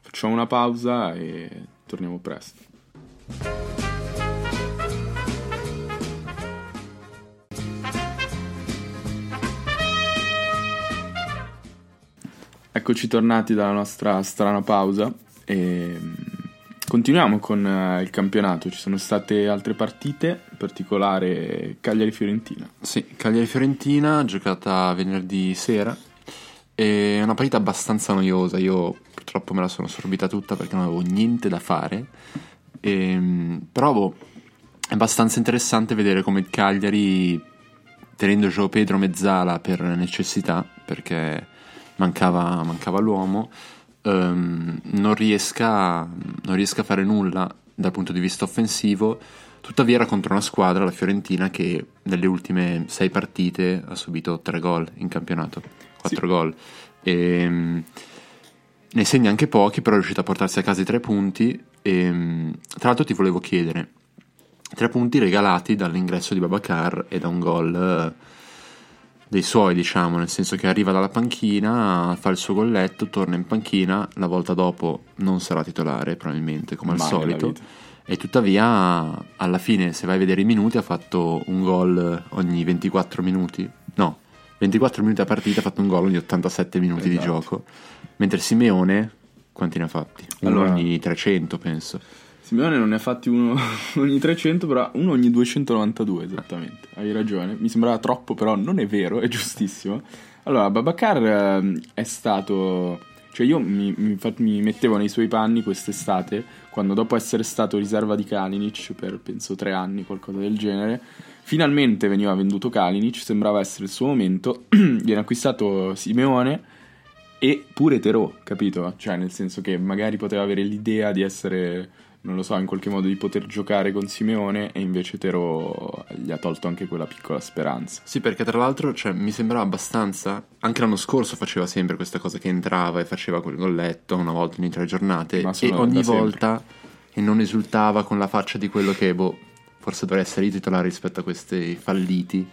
Facciamo una pausa e torniamo presto. Eccoci tornati dalla nostra strana pausa e continuiamo con eh, il campionato. Ci sono state altre partite, in particolare Cagliari-Fiorentina. Sì, Cagliari-Fiorentina giocata venerdì sera. È una partita abbastanza noiosa. Io purtroppo me la sono sorbita tutta perché non avevo niente da fare. E, ehm, però boh, è abbastanza interessante vedere come il Cagliari, tenendo Gio Pedro mezzala per necessità, perché mancava, mancava l'uomo, um, non, riesca, non riesca a fare nulla dal punto di vista offensivo. Tuttavia era contro una squadra, la Fiorentina, che nelle ultime sei partite ha subito tre gol in campionato, quattro sì. gol. E, ehm, ne segna anche pochi, però è riuscito a portarsi a casa i tre punti. E, mm, tra l'altro ti volevo chiedere, tre punti regalati dall'ingresso di Babacar e da un gol eh, dei suoi, diciamo, nel senso che arriva dalla panchina, fa il suo golletto, torna in panchina, la volta dopo non sarà titolare probabilmente, come al solito. E tuttavia, alla fine, se vai a vedere i minuti, ha fatto un gol ogni 24 minuti. No, 24 minuti a partita, ha fatto un gol ogni 87 minuti esatto. di gioco. Mentre Simeone, quanti ne ha fatti? Uno allora, ogni 300, penso. Simeone non ne ha fatti uno ogni 300, però uno ogni 292, esattamente. Hai ragione. Mi sembrava troppo, però non è vero, è giustissimo. Allora, Babacar eh, è stato... Cioè io mi, mi, mi, mettevo nei suoi panni quest'estate, quando dopo essere stato riserva di Kalinic per penso tre anni, qualcosa del genere, finalmente veniva venduto Kalinic, sembrava essere il suo momento, viene acquistato Simeone e pure Terò, capito? Cioè, nel senso che magari poteva avere l'idea di essere, non lo so, in qualche modo di poter giocare con Simeone e invece Terò gli ha tolto anche quella piccola speranza. Sì, perché tra l'altro cioè, mi sembrava abbastanza, anche l'anno scorso faceva sempre questa cosa che entrava e faceva quel golletto una volta ogni tre giornate e ogni volta e non esultava con la faccia di quello che, boh, forse dovrei essere titolare rispetto a questi falliti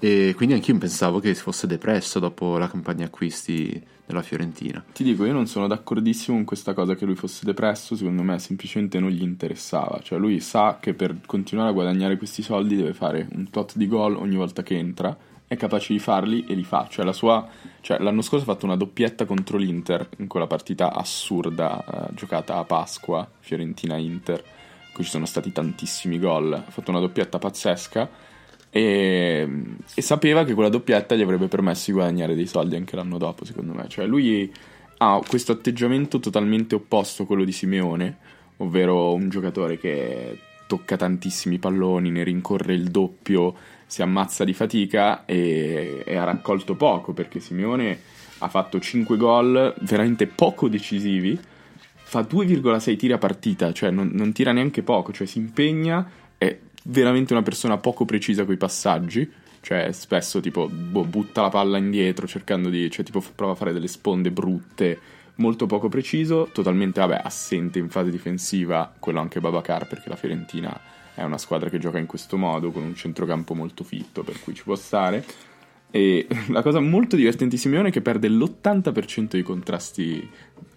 e quindi anch'io pensavo che si fosse depresso dopo la campagna acquisti della Fiorentina. Ti dico, io non sono d'accordissimo con questa cosa che lui fosse depresso, secondo me semplicemente non gli interessava. Cioè lui sa che per continuare a guadagnare questi soldi deve fare un tot di gol ogni volta che entra, è capace di farli e li fa. Cioè, sua, cioè l'anno scorso ha fatto una doppietta contro l'Inter in quella partita assurda eh, giocata a Pasqua, Fiorentina-Inter, in cui ci sono stati tantissimi gol. Ha fatto una doppietta pazzesca e, e, sapeva che quella doppietta gli avrebbe permesso di guadagnare dei soldi anche l'anno dopo, secondo me. Cioè, lui ha questo atteggiamento totalmente opposto a quello di Simeone, ovvero un giocatore che tocca tantissimi palloni, ne rincorre il doppio, si ammazza di fatica e, e ha raccolto poco perché Simeone ha fatto 5 gol veramente poco decisivi. Fa 2,6 tiri a partita, cioè non, non tira neanche poco, cioè si impegna veramente una persona poco precisa coi passaggi. Cioè, spesso tipo boh, butta la palla indietro cercando di. cioè, tipo prova a fare delle sponde brutte, molto poco preciso, totalmente, vabbè, assente in fase difensiva, quello anche Babacar, perché la Fiorentina è una squadra che gioca in questo modo, con un centrocampo molto fitto, per cui ci può stare. E la cosa molto divertentissima è che perde l'80% dei contrasti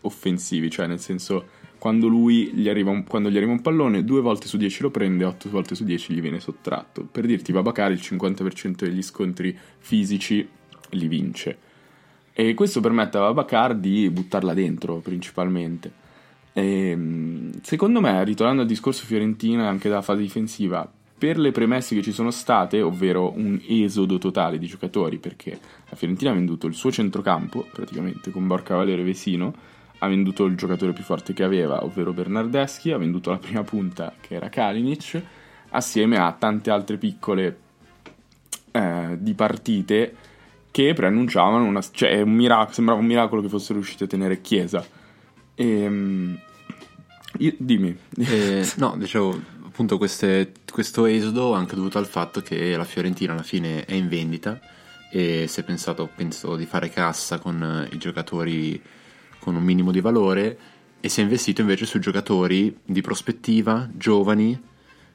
offensivi, cioè nel senso quando, gli arriva un, quando gli arriva un pallone, due volte su 10 lo prende, otto volte su 10 gli viene sottratto. Per dirti, Babacar il 50% degli scontri fisici li vince. E questo permette a Babacar di buttarla dentro principalmente. E, secondo me, ritornando al discorso Fiorentina anche dalla fase difensiva, per le premesse che ci sono state, ovvero un esodo totale di giocatori, perché la Fiorentina ha venduto il suo centrocampo, praticamente con Borca Valero e Vesino, ha venduto il giocatore più forte che aveva, ovvero Bernardeschi, ha venduto la prima punta che era Kalinic, assieme a tante altre piccole eh, di partite che preannunciavano una, cioè un miracolo, sembrava un miracolo che fossero riusciti a tenere Chiesa. E, ehm, io, dimmi. Eh, no, dicevo, appunto queste, questo esodo anche dovuto al fatto che la Fiorentina alla fine è in vendita e si è pensato penso, di fare cassa con i giocatori con un minimo di valore e si è investito invece su giocatori di prospettiva, giovani,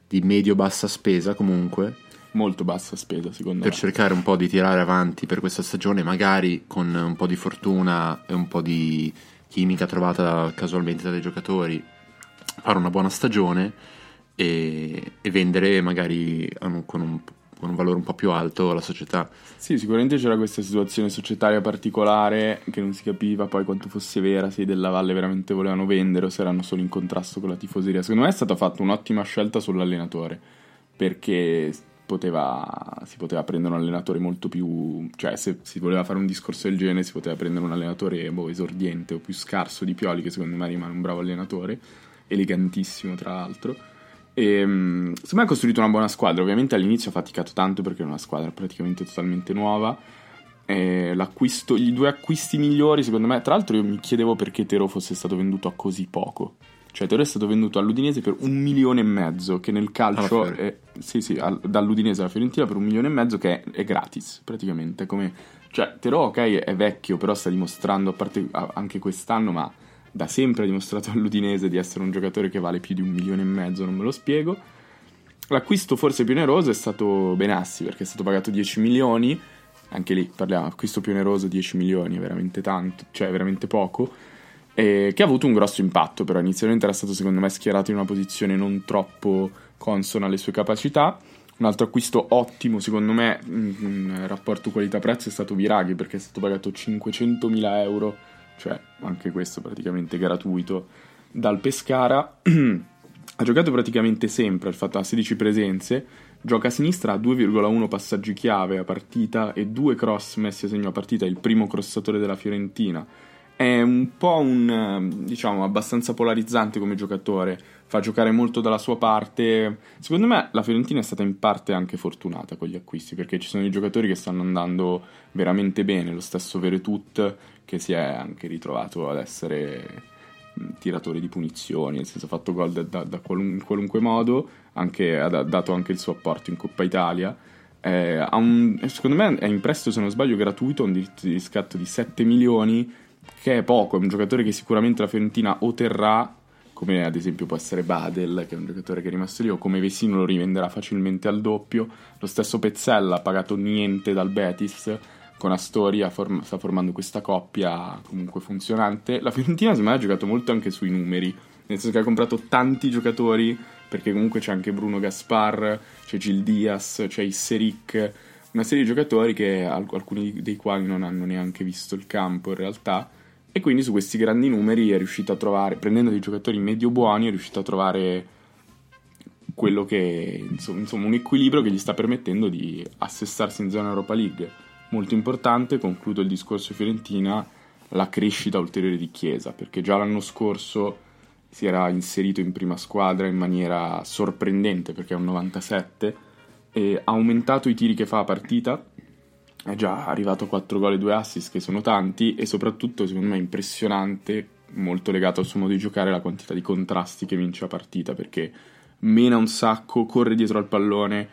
di medio-bassa spesa comunque. Molto bassa spesa secondo per me. Per cercare un po' di tirare avanti per questa stagione, magari con un po' di fortuna e un po' di chimica trovata casualmente dai giocatori, fare una buona stagione e, e vendere magari con un con un valore un po' più alto alla società. Sì, sicuramente c'era questa situazione societaria particolare che non si capiva poi quanto fosse vera, se i della Valle veramente volevano vendere o se erano solo in contrasto con la tifoseria. Secondo me è stata fatta un'ottima scelta sull'allenatore, perché poteva, si poteva prendere un allenatore molto più... cioè se si voleva fare un discorso del genere si poteva prendere un allenatore boh, esordiente o più scarso di Pioli, che secondo me rimane un bravo allenatore, elegantissimo tra l'altro e, um, secondo me ha costruito una buona squadra. Ovviamente all'inizio ha faticato tanto perché era una squadra praticamente totalmente nuova. E i due acquisti migliori, secondo me, tra l'altro io mi chiedevo perché Tero fosse stato venduto a così poco. Cioè, Tero è stato venduto all'Udinese per un milione e mezzo, che nel calcio è, sì, sì, all, dall'Udinese alla Fiorentina per un milione e mezzo, che è, è gratis praticamente. Come, cioè, Tero, ok, è vecchio, però sta dimostrando, a parte anche quest'anno, ma da sempre ha dimostrato all'Udinese di essere un giocatore che vale più di un milione e mezzo, non me lo spiego. L'acquisto forse più oneroso è stato Benassi perché è stato pagato 10 milioni, anche lì parliamo, acquisto più oneroso 10 milioni è veramente tanto, cioè veramente poco, e che ha avuto un grosso impatto però inizialmente era stato secondo me schierato in una posizione non troppo consona alle sue capacità. Un altro acquisto ottimo secondo me in rapporto qualità-prezzo è stato Viraghi perché è stato pagato 500.000 euro cioè anche questo praticamente gratuito, dal Pescara. ha giocato praticamente sempre, ha fatto 16 presenze, gioca a sinistra, ha 2,1 passaggi chiave a partita e due cross messi a segno a partita, il primo crossatore della Fiorentina. È un po' un, diciamo, abbastanza polarizzante come giocatore, fa giocare molto dalla sua parte. Secondo me la Fiorentina è stata in parte anche fortunata con gli acquisti, perché ci sono dei giocatori che stanno andando veramente bene, lo stesso Veretut che si è anche ritrovato ad essere tiratore di punizioni, nel senso ha fatto gol da, da, da qualun, qualunque modo, anche, ha dato anche il suo apporto in Coppa Italia. Eh, un, secondo me è in prestito, se non sbaglio, gratuito, un diritto di riscatto di 7 milioni, che è poco, è un giocatore che sicuramente la Fiorentina o terrà, come ad esempio può essere Badel, che è un giocatore che è rimasto lì, o come Vesino lo rivenderà facilmente al doppio. Lo stesso Pezzella ha pagato niente dal Betis, con Astoria form- sta formando questa coppia comunque funzionante. La Fiorentina secondo me ha giocato molto anche sui numeri, nel senso che ha comprato tanti giocatori, perché comunque c'è anche Bruno Gaspar, c'è Gil Diaz, c'è Isseric, una serie di giocatori che alcuni dei quali non hanno neanche visto il campo in realtà. E quindi su questi grandi numeri è riuscito a trovare, prendendo dei giocatori medio buoni, è riuscito a trovare quello che insomma un equilibrio che gli sta permettendo di assestarsi in zona Europa League molto importante, concludo il discorso Fiorentina, la crescita ulteriore di Chiesa, perché già l'anno scorso si era inserito in prima squadra in maniera sorprendente, perché è un 97, e ha aumentato i tiri che fa a partita, è già arrivato a 4 gol e 2 assist, che sono tanti, e soprattutto secondo me impressionante, molto legato al suo modo di giocare, la quantità di contrasti che vince a partita, perché mena un sacco, corre dietro al pallone,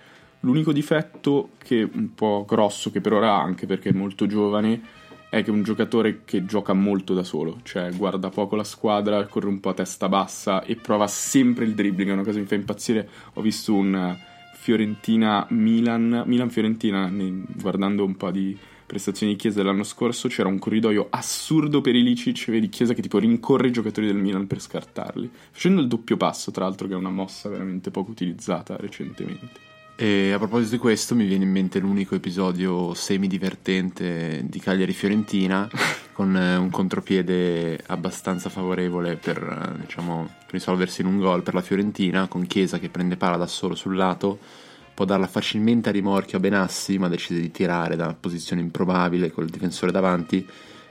L'unico difetto che un po' grosso, che per ora ha anche perché è molto giovane, è che è un giocatore che gioca molto da solo, cioè guarda poco la squadra, corre un po' a testa bassa e prova sempre il dribbling, è una cosa che mi fa impazzire. Ho visto un Fiorentina-Milan, Milan-Fiorentina, guardando un po' di prestazioni di Chiesa dell'anno scorso c'era un corridoio assurdo per Ilicic, vedi Chiesa che tipo rincorre i giocatori del Milan per scartarli, facendo il doppio passo, tra l'altro che è una mossa veramente poco utilizzata recentemente. E a proposito di questo, mi viene in mente l'unico episodio semi-divertente di Cagliari-Fiorentina, con eh, un contropiede abbastanza favorevole per eh, diciamo, risolversi in un gol per la Fiorentina, con Chiesa che prende palla da solo sul lato, può darla facilmente a rimorchio a Benassi, ma decide di tirare da una posizione improbabile col difensore davanti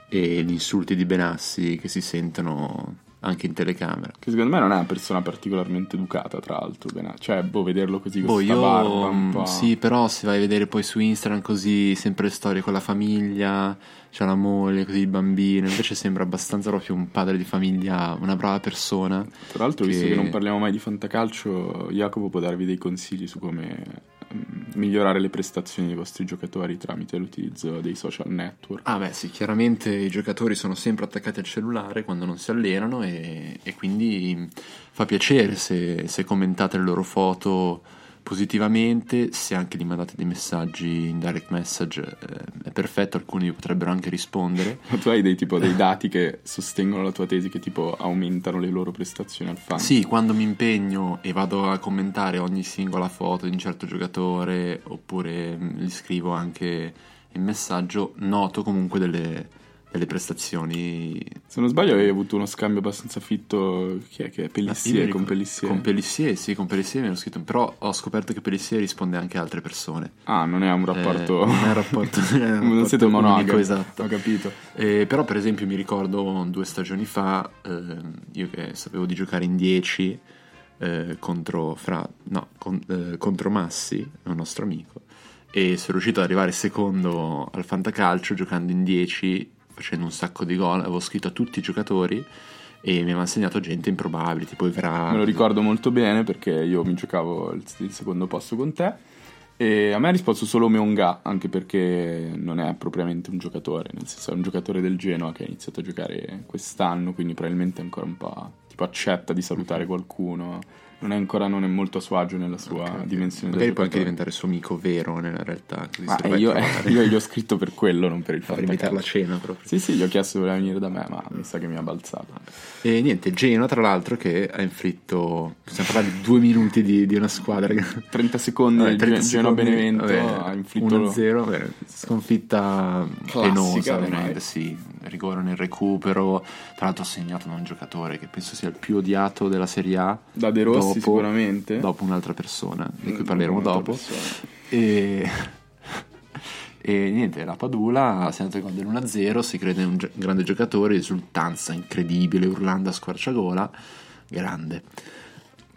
e gli insulti di Benassi che si sentono anche in telecamera. Che secondo me non è una persona particolarmente educata, tra l'altro. Cioè, boh, vederlo così con Boh, io barba un mm, po'... sì, però se vai a vedere poi su Instagram così sempre le storie con la famiglia, c'è la moglie, così il bambino, invece sembra abbastanza proprio un padre di famiglia, una brava persona. Tra l'altro, visto che- che non parliamo mai di fantacalcio, Jacopo può darvi dei consigli su come migliorare le prestazioni dei vostri giocatori tramite l'utilizzo dei social network. Ah beh sì, chiaramente i giocatori sono sempre attaccati al cellulare quando non si allenano e, e quindi fa piacere se, se commentate le loro foto positivamente, se anche gli mandate dei messaggi in direct message eh, è perfetto, alcuni potrebbero anche rispondere. Ma tu hai dei, tipo, dei dati che sostengono la tua tesi che tipo aumentano le loro prestazioni al fan? Sì, quando mi impegno e vado a commentare ogni singola foto di un certo giocatore oppure mm, gli scrivo anche in messaggio, noto comunque delle, delle prestazioni Se non sbaglio avevi avuto uno scambio abbastanza fitto chi è che è? Pellissier mi con Pellissier. Con Pellissier, sì, con Pellissier mi hanno scritto, però ho scoperto che Pellissier risponde anche a altre persone. ah, non è un rapporto... Eh, non è un rapporto, non è un non rapporto siete monogami, esatto. ho capito. Eh, però per esempio mi ricordo due stagioni fa, ehm, io che sapevo di giocare in 10 eh, contro, fra, no, con- eh, contro Massi, un nostro amico, e sono riuscito ad arrivare secondo al fantacalcio giocando in 10, facendo un sacco di gol, avevo scritto a tutti i giocatori e mi aveva insegnato gente improbabile, tipo Evra. Me lo ricordo molto bene perché io mi giocavo il, il secondo posto con te e a me ha risposto solo Meonga, anche perché non è propriamente un giocatore, nel senso è un giocatore del Genoa che ha iniziato a giocare quest'anno, quindi probabilmente ancora un po' tipo accetta di salutare qualcuno, non è ancora non è molto a suo agio nella sua Ok, ok. dimensione Magari può anche diventare suo amico vero nella realtà. Ma a io, trovare. io gli ho scritto per quello, non per il Per invitarlo a cena proprio. Sì, sì, gli ho chiesto se voleva venire da me, ma mi sa che mi ha balzato. E niente, Genoa tra l'altro che ha inflitto, possiamo parlare di due minuti di, di una squadra che... 30 secondi Vabbè, il 30 Gen- Genoa secondi, Benevento vabbè, ha inflitto 1-0, vabbè, sconfitta Classica penosa, veramente, sì, rigore nel recupero, tra l'altro segnato da un giocatore che penso sia il più odiato della Serie A. da De Rossi dopo- sicuramente. Dopo un'altra persona, di cui Mm, parleremo dopo. E, e niente, la Padula si è andato con dell'1-0, si crede un gi- grande giocatore, risultanza incredibile, urlando a squarciagola, grande.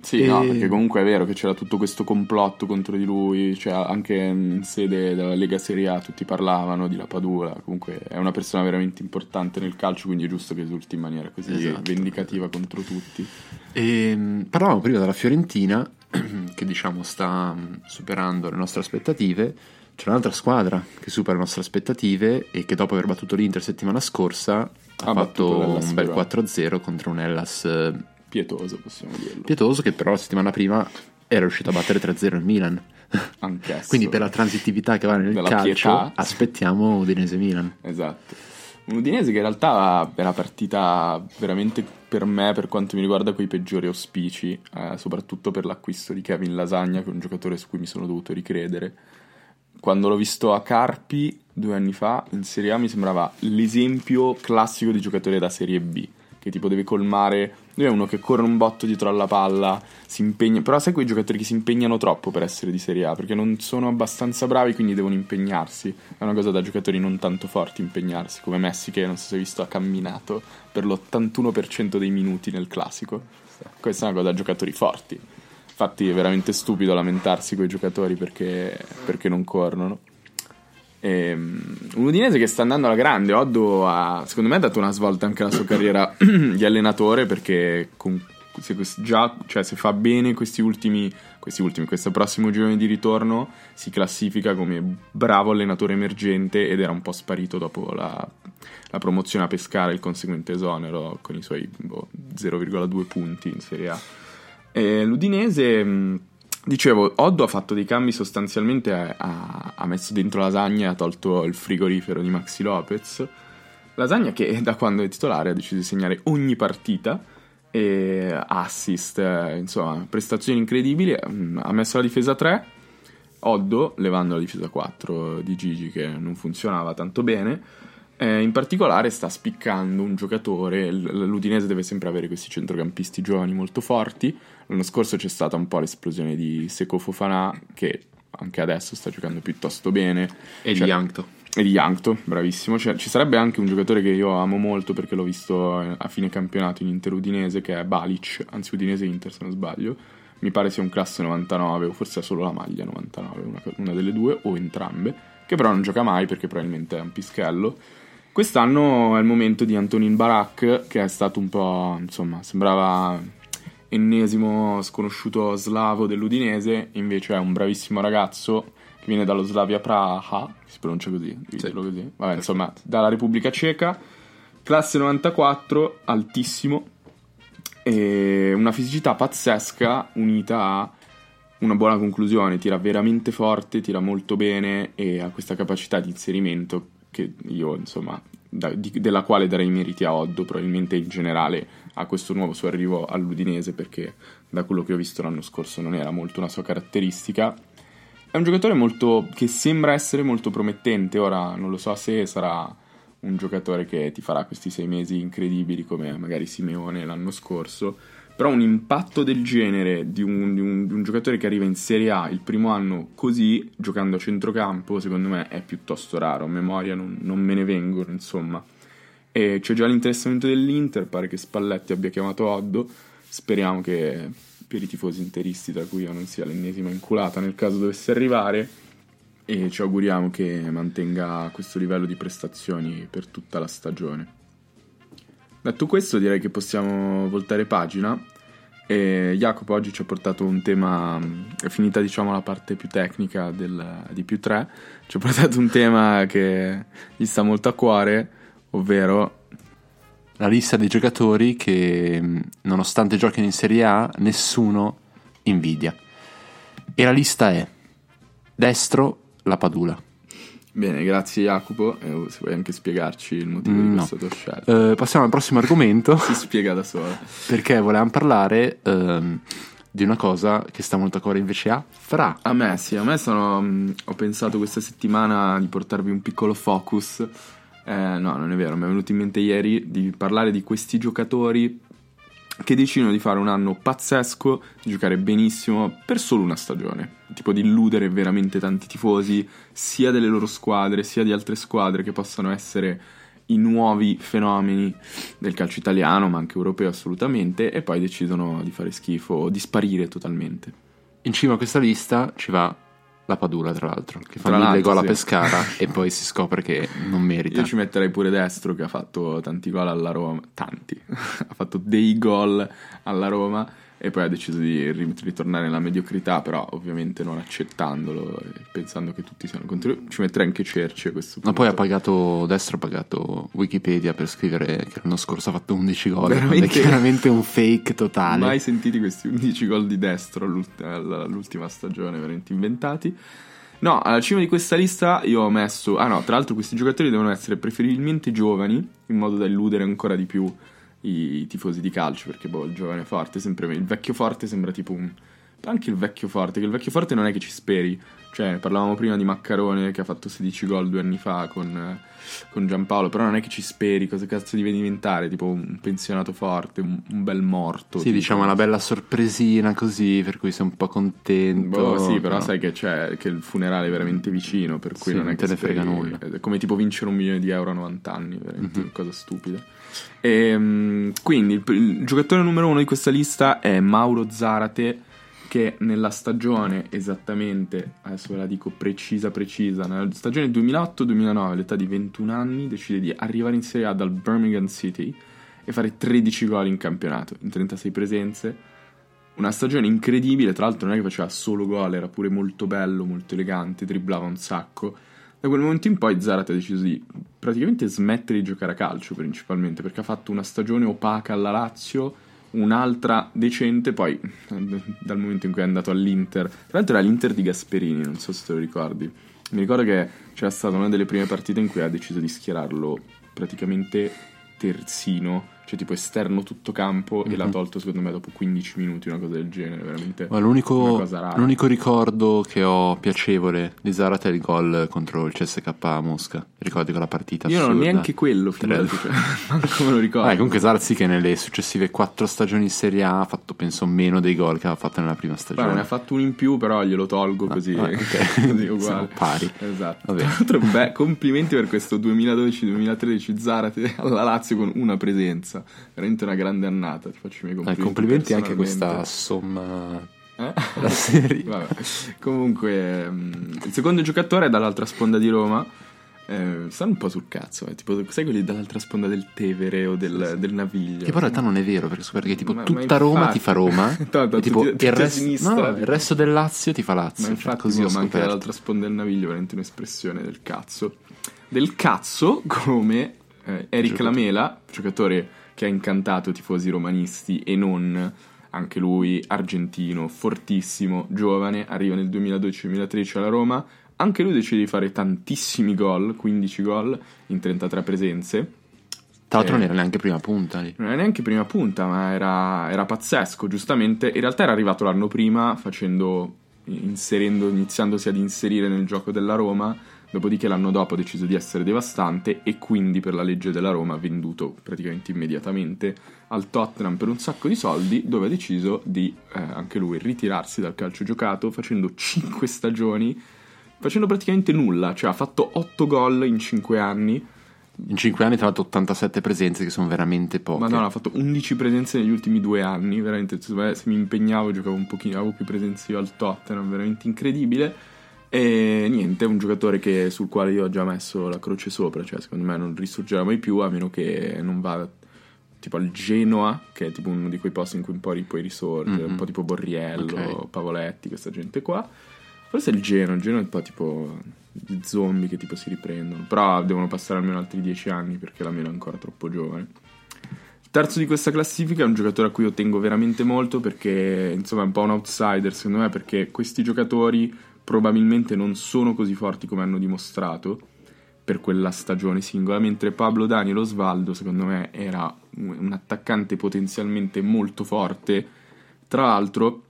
Sì, E- no, perché comunque è vero che c'era tutto questo complotto contro di lui, cioè anche in sede della Lega Serie A tutti parlavano di La Padula, comunque è una persona veramente importante nel calcio, quindi è giusto che esulti in maniera così Esatto. vendicativa contro tutti. E, mh, parlavamo prima della Fiorentina, che diciamo sta mh, superando le nostre aspettative. C'è un'altra squadra che supera le nostre aspettative e che dopo aver battuto l'Inter settimana scorsa ha Ha fatto un bel Verona. 4-0 contro un Hellas eh, Pietoso, possiamo dirlo. pietoso che però la settimana prima era riuscito a battere 3-0 il Milan. Anch'esso. Quindi per la transitività che va nel Della calcio pietà. aspettiamo Udinese-Milan. Esatto. Un Udinese che in realtà è una partita veramente per me, per quanto mi riguarda, coi peggiori auspici, eh, soprattutto per l'acquisto di Kevin Lasagna, che è un giocatore su cui mi sono dovuto ricredere. Quando l'ho visto a Carpi due anni fa in Serie A mi sembrava l'esempio classico di giocatore da Serie B, che tipo deve colmare. Lui è uno che corre un botto dietro alla palla, si impegna. Però sai quei giocatori che si impegnano troppo per essere di Serie A, perché non sono abbastanza bravi, quindi devono impegnarsi. È una cosa da giocatori non tanto forti impegnarsi, come Messi che non so se hai visto ha camminato per l'81% dei minuti nel classico. Questa è una cosa da giocatori forti. Infatti è veramente stupido lamentarsi con i giocatori perché, perché non corrono. Ehm, un Udinese che sta andando alla grande. Oddo ha, secondo me, ha dato una svolta anche alla sua carriera di allenatore perché con- se, già, cioè, se fa bene questi ultimi, questi ultimi, questo prossimo girone di ritorno, si classifica come bravo allenatore emergente ed era un po' sparito dopo la, la promozione a Pescara il conseguente esonero con i suoi boh, 0,2 punti in Serie A. E L'Udinese Dicevo, Oddo ha fatto dei cambi sostanzialmente, ha, ha messo dentro lasagna e ha tolto il frigorifero di Maxi Lopez. Lasagna che da quando è titolare ha deciso di segnare ogni partita, e assist, eh, insomma, prestazioni incredibili. Mm, Ha messo la difesa 3, Oddo levando la difesa 4 di Gigi che non funzionava tanto bene. Eh, in particolare sta spiccando un giocatore, l'Udinese deve sempre avere questi centrocampisti giovani molto forti. L'anno scorso c'è stata un po' l'esplosione di Seco Fofana che anche adesso sta giocando piuttosto bene. E Cioè- di Yankto. E di Yankto, bravissimo. Cioè, ci sarebbe anche un giocatore che io amo molto perché l'ho visto a fine campionato in Inter Udinese, che è Balic, anzi Udinese Inter se non sbaglio. Mi pare sia un classe 99, o forse ha solo la maglia 99, una, una delle due, o entrambe, che però non gioca mai perché probabilmente è un pischello. Quest'anno è il momento di Antonin Barak, che è stato un po', insomma, sembrava ennesimo sconosciuto slavo dell'Udinese, invece è un bravissimo ragazzo che viene dallo Slavia Praha, si pronuncia così, Sì. così. Vabbè, insomma, dalla Repubblica Ceca, classe 94, altissimo, e una fisicità pazzesca unita a una buona conclusione, tira veramente forte, tira molto bene e ha questa capacità di inserimento che io, insomma, da- di- della quale darei meriti a Oddo, probabilmente in generale a questo nuovo suo arrivo all'Udinese, perché da quello che ho visto l'anno scorso non era molto una sua caratteristica. È un giocatore molto che sembra essere molto promettente, ora non lo so se sarà un giocatore che ti farà questi sei mesi incredibili come magari Simeone l'anno scorso, però un impatto del genere di un, di un- di un giocatore che arriva in Serie A il primo anno così, giocando a centrocampo, secondo me è piuttosto raro, a memoria non, non me ne vengono, insomma. E c'è già l'interessamento dell'Inter, pare che Spalletti abbia chiamato Oddo, speriamo che per i tifosi interisti, tra cui io non sia l'ennesima inculata nel caso dovesse arrivare, e ci auguriamo che mantenga questo livello di prestazioni per tutta la stagione. Detto questo, direi che possiamo voltare pagina. E Jacopo oggi ci ha portato un tema, è finita diciamo la parte più tecnica del- di più 3, ci ha portato un tema che gli sta molto a cuore, ovvero La lista dei giocatori che, nonostante giochino in Serie A, nessuno invidia. E la lista è destro la Padula. Bene, grazie Jacopo, e se vuoi anche spiegarci il motivo di Mm, questa tua scelta. Eh, passiamo al prossimo argomento Si spiega da sola. perché volevamo parlare ehm, di una cosa che sta molto a cuore invece a Fra. A me sì, a me sono, mh, ho pensato questa settimana di portarvi un piccolo focus. Eh, no, non è vero, mi è venuto in mente ieri di parlare di questi giocatori che decidono di fare un anno pazzesco, di giocare benissimo per solo una stagione. Tipo di illudere veramente tanti tifosi, sia delle loro squadre, sia di altre squadre che possano essere i nuovi fenomeni del calcio italiano, ma anche europeo assolutamente, e poi decidono di fare schifo o di sparire totalmente. In cima a questa lista ci va la Padula, tra l'altro, che fa mille gol a sì. Pescara e poi si scopre che non merita. Io ci metterei pure Destro che ha fatto tanti gol alla Roma, tanti, ha fatto dei gol alla Roma e poi ha deciso di ri- ritornare nella mediocrità, però ovviamente non accettandolo e pensando che tutti siano contro lui. Ci metterei anche Cerci a questo punto. Ma poi ha pagato, Destro ha pagato Wikipedia per scrivere che l'anno scorso ha fatto 11 gol. Veramente? È chiaramente un fake totale. Mai sentiti questi 11 gol di Destro all'ult- all'ultima stagione, veramente inventati. No, alla cima di questa lista io ho messo... Ah no, tra l'altro questi giocatori devono essere preferibilmente giovani, in modo da illudere ancora di più i, i tifosi di calcio, perché boh, il giovane forte sempre. Il vecchio forte sembra tipo un... Anche il vecchio forte, che il vecchio forte non è che ci speri. Cioè, parlavamo prima di Maccarone che ha fatto 16 gol due anni fa con, con Giampaolo, però non è che ci speri cosa cazzo devi diventare, tipo un pensionato forte, un, un bel morto. Sì, tipo. diciamo una bella sorpresina così, per cui sei un po' contento. Boh, sì, però no. sai che c'è che il funerale è veramente vicino, per cui Sì, non è non che te ne frega speri- nulla. È come tipo vincere un milione di euro a 90 anni, veramente Mhm. una cosa stupida. Ehm, quindi il, il giocatore numero uno di questa lista è Mauro Zarate, che nella stagione esattamente, adesso ve la dico precisa precisa, nella stagione 2008-2009, all'età di 21 anni, decide di arrivare in Serie A dal Birmingham City e fare 13 gol in campionato, in 36 presenze. Una stagione incredibile, tra l'altro non è che faceva solo gol, era pure molto bello, molto elegante, dribblava un sacco. Da quel momento in poi Zarate ha deciso di praticamente smettere di giocare a calcio principalmente, perché ha fatto una stagione opaca alla Lazio, un'altra decente, poi dal momento in cui è andato all'Inter, tra l'altro era l'Inter di Gasperini, non so se te lo ricordi. Mi ricordo che c'era stata una delle prime partite in cui ha deciso di schierarlo praticamente terzino cioè tipo esterno tutto campo mm-hmm. e l'ha Mhm. tolto secondo me dopo 15 minuti, una cosa del genere, veramente. Ma l'unico, l'unico ricordo che ho piacevole di Zarat è il gol contro il CSK a Mosca. Ricordi quella partita Io non ho neanche quello, Tre- cioè, manco me lo ricordo. Ah, comunque Zarat sì che nelle successive quattro stagioni in Serie A ha fatto penso meno dei gol che aveva fatto nella prima stagione. ne ha fatto un in più, però glielo tolgo così, ah, ok. così uguale. pari. Esatto. Va Tra l'altro, beh, complimenti per questo 2012-2013 Zarate alla Lazio con una presenza. Veramente una grande annata. Ti faccio i miei Eh, complimenti. complimenti anche questa personalmente. somma Eh? la serie. Comunque, mm, il secondo giocatore è dall'altra sponda di Roma. Eh, stanno un po' sul cazzo, eh. tipo, sai quelli dall'altra sponda del Tevere o del, del Naviglio? Che poi in realtà non è vero, perché, perché tipo Ma- ma tutta Roma infatti. ti fa Roma no, e tipo tutti- il, a resto, sinistra. no, il resto del Lazio ti fa Lazio. Ma cioè, infatti così io, ho ma anche dall'altra sponda del Naviglio, veramente un'espressione del cazzo. Del cazzo come eh, Eric Giocatore. Lamela, giocatore che ha incantato i tifosi romanisti e non, anche lui argentino, fortissimo, giovane, arriva nel 2012-2013 alla Roma, anche lui decide di fare tantissimi gol, 15 gol in 33 presenze. Tra l'altro Eh. non era neanche prima punta lì. Non era neanche prima punta, ma era, era pazzesco, giustamente. In realtà era arrivato l'anno prima facendo, inserendo, iniziandosi ad inserire nel gioco della Roma, dopodiché l'anno dopo ha deciso di essere devastante e quindi per la legge della Roma ha venduto praticamente immediatamente al Tottenham per un sacco di soldi, dove ha deciso di eh, anche lui ritirarsi dal calcio giocato facendo 5 stagioni, facendo praticamente nulla, cioè ha fatto 8 gol in 5 anni. In 5 anni, tra l'altro, 87 presenze che sono veramente poche. Ma no, ha fatto 11 presenze negli ultimi due anni. Veramente, se se mi impegnavo, giocavo un pochino, avevo più presenze io al Tottenham, veramente incredibile. E niente, è un giocatore che- sul quale io ho già messo la croce sopra. Cioè, secondo me non risorgerà mai più, a meno che non vada tipo al Genoa, che è tipo uno di quei posti in cui un po' puoi risorgere, Mhm. un po' tipo Borriello, Ok. Pavoletti, questa gente qua. Forse è il Genoa, il Genoa è un po' tipo zombie che tipo si riprendono. Però devono passare almeno altri 10 anni perché la Mela è ancora troppo giovane. Il terzo di questa classifica è un giocatore a cui io tengo veramente molto perché insomma è un po' un outsider secondo me perché questi giocatori probabilmente non sono così forti come hanno dimostrato per quella stagione singola, mentre Pablo Daniel Osvaldo secondo me era un attaccante potenzialmente molto forte. Tra l'altro,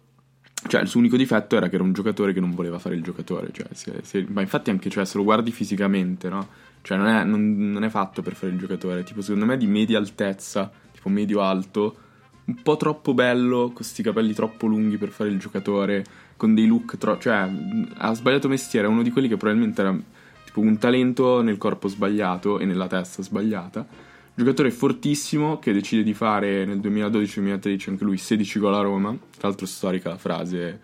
cioè il suo unico difetto era che era un giocatore che non voleva fare il giocatore, cioè, si- si- ma infatti anche cioè, se lo guardi fisicamente, no? Cioè non è, non- non è fatto per fare il giocatore, tipo secondo me di media altezza, tipo medio alto, un po' troppo bello, con questi capelli troppo lunghi per fare il giocatore, con dei look troppo... cioè ha sbagliato mestiere, è uno di quelli che probabilmente era tipo un talento nel corpo sbagliato e nella testa sbagliata. Giocatore fortissimo che decide di fare nel 2012-2013 anche lui 16 gol a Roma. Tra l'altro storica la frase,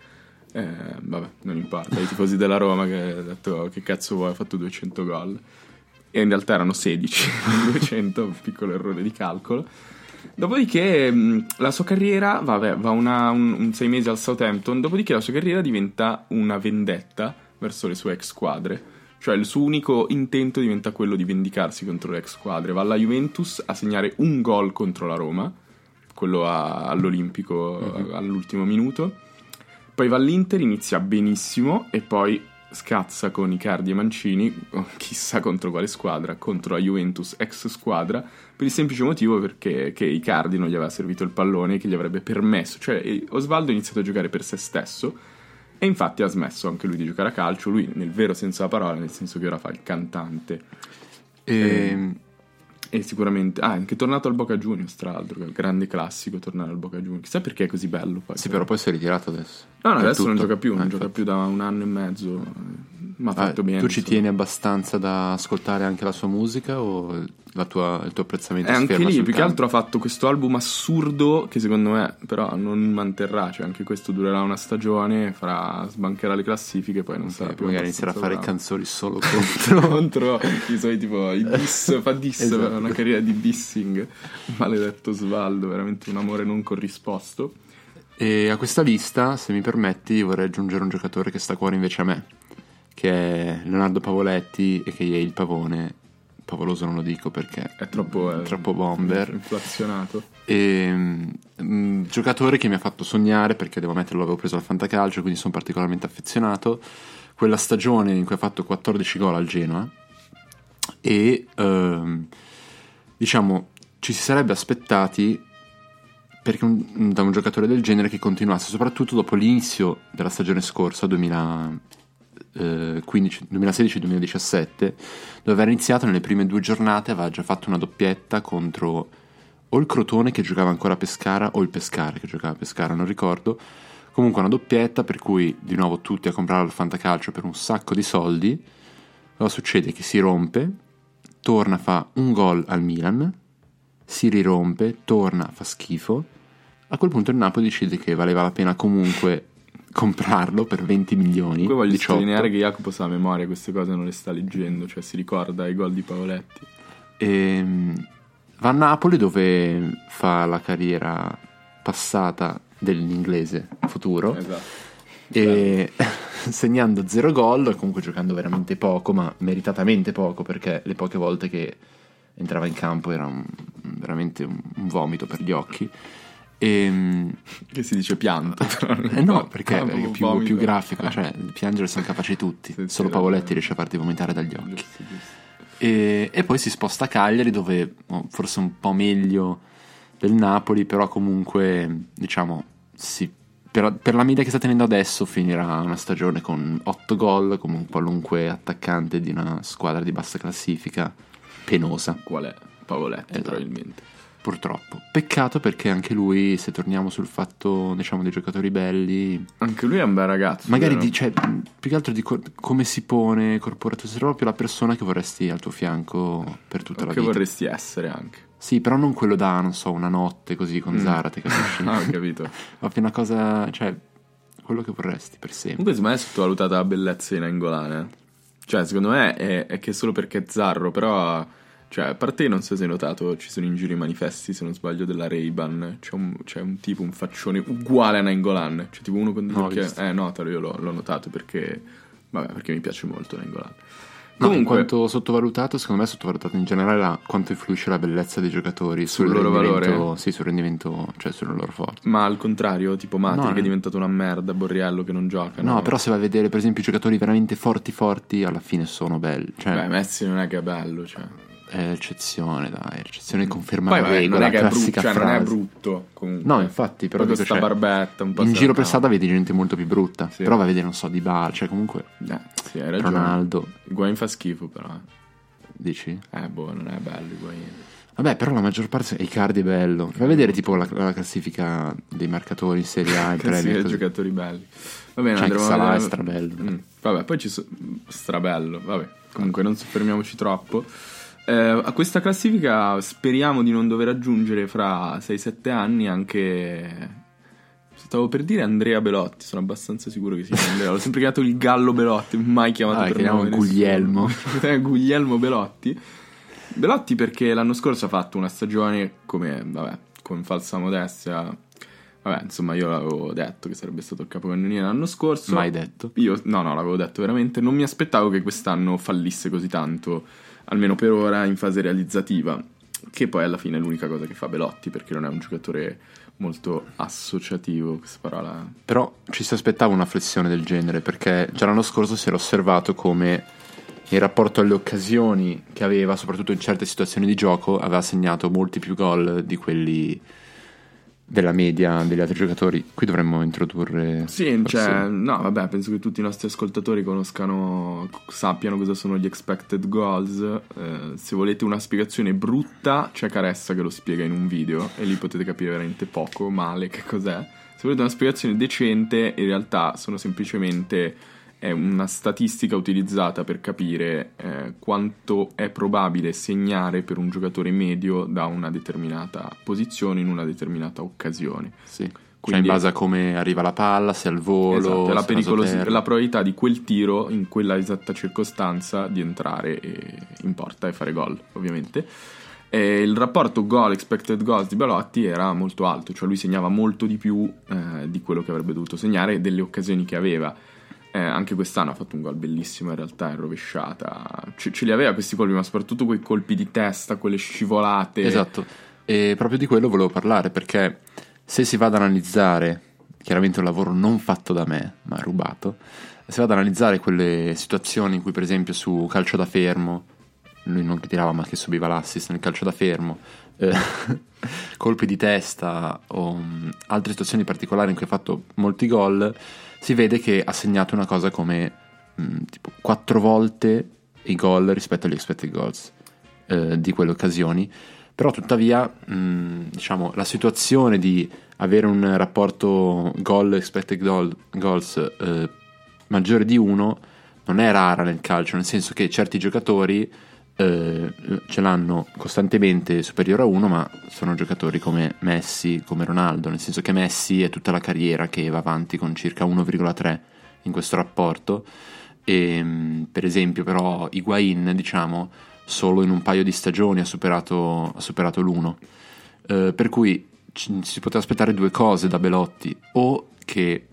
eh, vabbè, non importa, i tifosi della Roma che hanno detto che cazzo vuoi, ha fatto 200 gol. E in realtà erano 16, 200, un piccolo errore di calcolo. Dopodiché mh, la sua carriera, vabbè, va una- un, un sei mesi al Southampton, dopodiché la sua carriera diventa una vendetta verso le sue ex squadre. Cioè il suo unico intento diventa quello di vendicarsi contro le ex squadre. Va alla Juventus a segnare un gol contro la Roma, quello a- all'Olimpico Mhm. all'ultimo minuto. Poi va all'Inter, inizia benissimo e poi scazza con Icardi e Mancini, chissà contro quale squadra, contro la Juventus ex squadra, per il semplice motivo perché che Icardi non gli aveva servito il pallone che gli avrebbe permesso, cioè eh, Osvaldo ha iniziato a giocare per se stesso e infatti ha smesso anche lui di giocare a calcio, lui nel vero senso della parola, nel senso che ora fa il cantante E, e sicuramente, ah, anche tornato al Boca Juniors tra l'altro, che è un grande classico tornare al Boca Juniors, chissà perché è così bello poi. sì, però poi si è ritirato adesso. No, no, adesso non tutto. gioca più, Eh, non gioca infatti. più da un anno e mezzo, ma ha Ah, fatto bene. tu ci insomma. tieni abbastanza da ascoltare anche la sua musica o tua- il tuo apprezzamento E si anche lì, più che campo? altro ha fatto questo album assurdo che secondo me però non manterrà, cioè anche questo durerà una stagione, farà, sbancherà le classifiche, poi non Sì, sarà più magari inizierà a fare abbastanza canzoni solo contro. bravo. contro i suoi tipo i diss, fa diss, Esatto. una carriera di dissing, maledetto Svaldo, veramente un amore non corrisposto. e a questa lista, se mi permetti, vorrei aggiungere un giocatore che sta a cuore invece a me, che è Leonardo Pavoletti e che è il Pavone, Favoloso non lo dico perché È troppo, è eh, troppo bomber. Inflazionato. E, mm, giocatore che mi ha fatto sognare perché devo ammetterlo l'avevo preso al fantacalcio quindi sono particolarmente affezionato quella stagione in cui ha fatto 14 gol al Genoa e ehm, diciamo ci si sarebbe aspettati perché un- da un giocatore del genere che continuasse soprattutto dopo l'inizio della stagione scorsa 2015 2016-2017 dove era iniziato nelle prime due giornate aveva già fatto una doppietta contro o il Crotone che giocava ancora a Pescara o il Pescara che giocava a Pescara, non ricordo. Comunque una doppietta per cui di nuovo tutti a comprare al fantacalcio per un sacco di soldi. Cosa succede? Che si rompe, torna, fa un gol al Milan, si rirompe, torna, fa schifo. A quel punto il Napoli decide che valeva la pena comunque comprarlo per 20 milioni. Comunque voglio 18. sottolineare che Jacopo sa a memoria queste cose non le sta leggendo, cioè si ricorda i gol di Paoletti. E, mm, va a Napoli dove fa la carriera passata dell'inglese futuro Esatto. e segnando zero gol comunque giocando veramente poco ma meritatamente poco perché le poche volte che entrava in campo era un- veramente un, un vomito per gli occhi e, mm, Che si dice pianto. non eh no perché fa è più, più grafico cioè piangere sono capaci tutti Sì, solo Pavoletti riesce a farti vomitare dagli occhi e, e poi si sposta a Cagliari dove oh, forse un po' meglio del Napoli, però comunque diciamo si- per, per la media che sta tenendo adesso finirà una stagione con 8 gol come un qualunque attaccante di una squadra di bassa classifica penosa Qual è? Pavoletti, Esatto. probabilmente. Purtroppo. Peccato perché anche lui, se torniamo sul fatto diciamo dei giocatori belli, Anche lui è un bel ragazzo. magari di- cioè, più che altro di co- come si pone corporato, sei proprio la persona che vorresti al tuo fianco per tutta O la che vita. vorresti essere anche. Sì, però non quello da, non so, una notte così con Mm. Zarate, capisci? Ah, ho capito. Proprio una cosa, cioè, quello che vorresti per sempre. Comunque secondo me è sottovalutata la bellezza di Nainggolan. eh. Cioè, secondo me è, è che solo perché è zarro, però... Cioè, a parte non so se hai notato, ci sono in giro i manifesti, se non sbaglio, della Ray-Ban. C'è un, c'è un tipo, un faccione uguale a Nainggolan. Cioè, tipo uno con degli No, occhi... Eh, notalo, io l'ho, l'ho notato perché... Vabbè, perché mi piace molto Nainggolan. No, Comunque, quanto sottovalutato, secondo me è sottovalutato in generale la- quanto influisce la bellezza dei giocatori Sul sul, loro valore? Sì, sul rendimento, cioè sul loro forte. ma al contrario, tipo Matri No, che no. è diventato una merda, Borriello che non gioca. No, però se vai a vedere, per esempio, i giocatori veramente forti forti, alla fine sono belli. Cioè, Beh, Messi non è che è bello, cioè. È eccezione, dai, eccezione conferma Poi la vabbè, non regola, è che è brutto, cioè, non è brutto comunque. No, infatti, però Poi dico, con sta cioè, barbetta un po' in giro per strada vedi gente molto più brutta. Sì. Però vai a vedere, non so, di bar, cioè comunque Eh, sì, hai ragione. Ronaldo, Higuain fa schifo però. eh. dici? Eh, boh, non è bello Higuain. Vabbè, però la maggior parte Icardi è bello. Vai a vedere tipo la, la classifica dei marcatori in Serie A, in Sì, Premier. così. giocatori belli. Va bene, C'è anche andremo a Salah, vedere- strabello. Mm, Vabbè, poi ci sono... Strabello, vabbè. Comunque non soffermiamoci troppo. Eh, a questa classifica speriamo di non dover aggiungere fra 6-7 anni anche... Stavo per dire Andrea Belotti, sono abbastanza sicuro che sia Andrea. L'ho sempre chiamato il Gallo Belotti, mai chiamato Ah, per chiamiamo nome. Guglielmo. Guglielmo Belotti. Belotti perché l'anno scorso ha fatto una stagione come, vabbè, con falsa modestia. Vabbè, insomma, io l'avevo detto che sarebbe stato il capocannoniere l'anno scorso. Mai detto. Io, no, no, l'avevo detto veramente. Non mi aspettavo che quest'anno fallisse così tanto, almeno per ora, in fase realizzativa. Che poi alla fine è l'unica cosa che fa Belotti, perché non è un giocatore molto associativo, questa parola. Però ci si aspettava una flessione del genere perché già l'anno scorso si era osservato come in rapporto alle occasioni che aveva, soprattutto in certe situazioni di gioco, aveva segnato molti più gol di quelli della media degli altri giocatori. Qui dovremmo introdurre. Sì, cioè, no, vabbè, penso che tutti i nostri ascoltatori conoscano, sappiano cosa sono gli expected goals. Eh, se volete una spiegazione brutta, c'è Caressa che lo spiega in un video e lì potete capire veramente poco, male, che cos'è. Se volete una spiegazione decente, in realtà sono semplicemente è una statistica utilizzata per capire eh, quanto è probabile segnare per un giocatore medio da una determinata posizione in una determinata occasione. Sì. Cioè, Quindi- in base a come arriva la palla, se al volo, Esatto, la, pericolosi- la probabilità di quel tiro in quella esatta circostanza di entrare in porta e fare gol, ovviamente. E il rapporto goal expected goals di Belotti era molto alto, cioè lui segnava molto di più eh, di quello che avrebbe dovuto segnare e delle occasioni che aveva. Eh, anche quest'anno ha fatto un gol bellissimo in realtà in rovesciata. Ce, ce li aveva questi colpi, ma soprattutto quei colpi di testa, quelle scivolate. Esatto, e proprio di quello volevo parlare perché se si va ad analizzare, chiaramente un lavoro non fatto da me, ma rubato, si va ad analizzare quelle situazioni in cui per esempio su calcio da fermo, lui non tirava ma che subiva l'assist nel calcio da fermo, eh, colpi di testa o um, altre situazioni particolari in cui ha fatto molti gol, si vede che ha segnato una cosa come mh, tipo quattro volte i gol rispetto agli expected goals eh, di quelle occasioni. Però tuttavia, mh, diciamo, la situazione di avere un rapporto goal expected goal, goals eh, maggiore di uno non è rara nel calcio, nel senso che certi giocatori eh, ce l'hanno costantemente superiore a uno, ma sono giocatori come Messi, come Ronaldo, nel senso che Messi è tutta la carriera che va avanti con circa 1,3 in questo rapporto. E, mm, per esempio, però, Higuain, diciamo, solo in un paio di stagioni ha superato, ha superato l'uno. Eh, per cui ci, si poteva aspettare due cose da Belotti, o che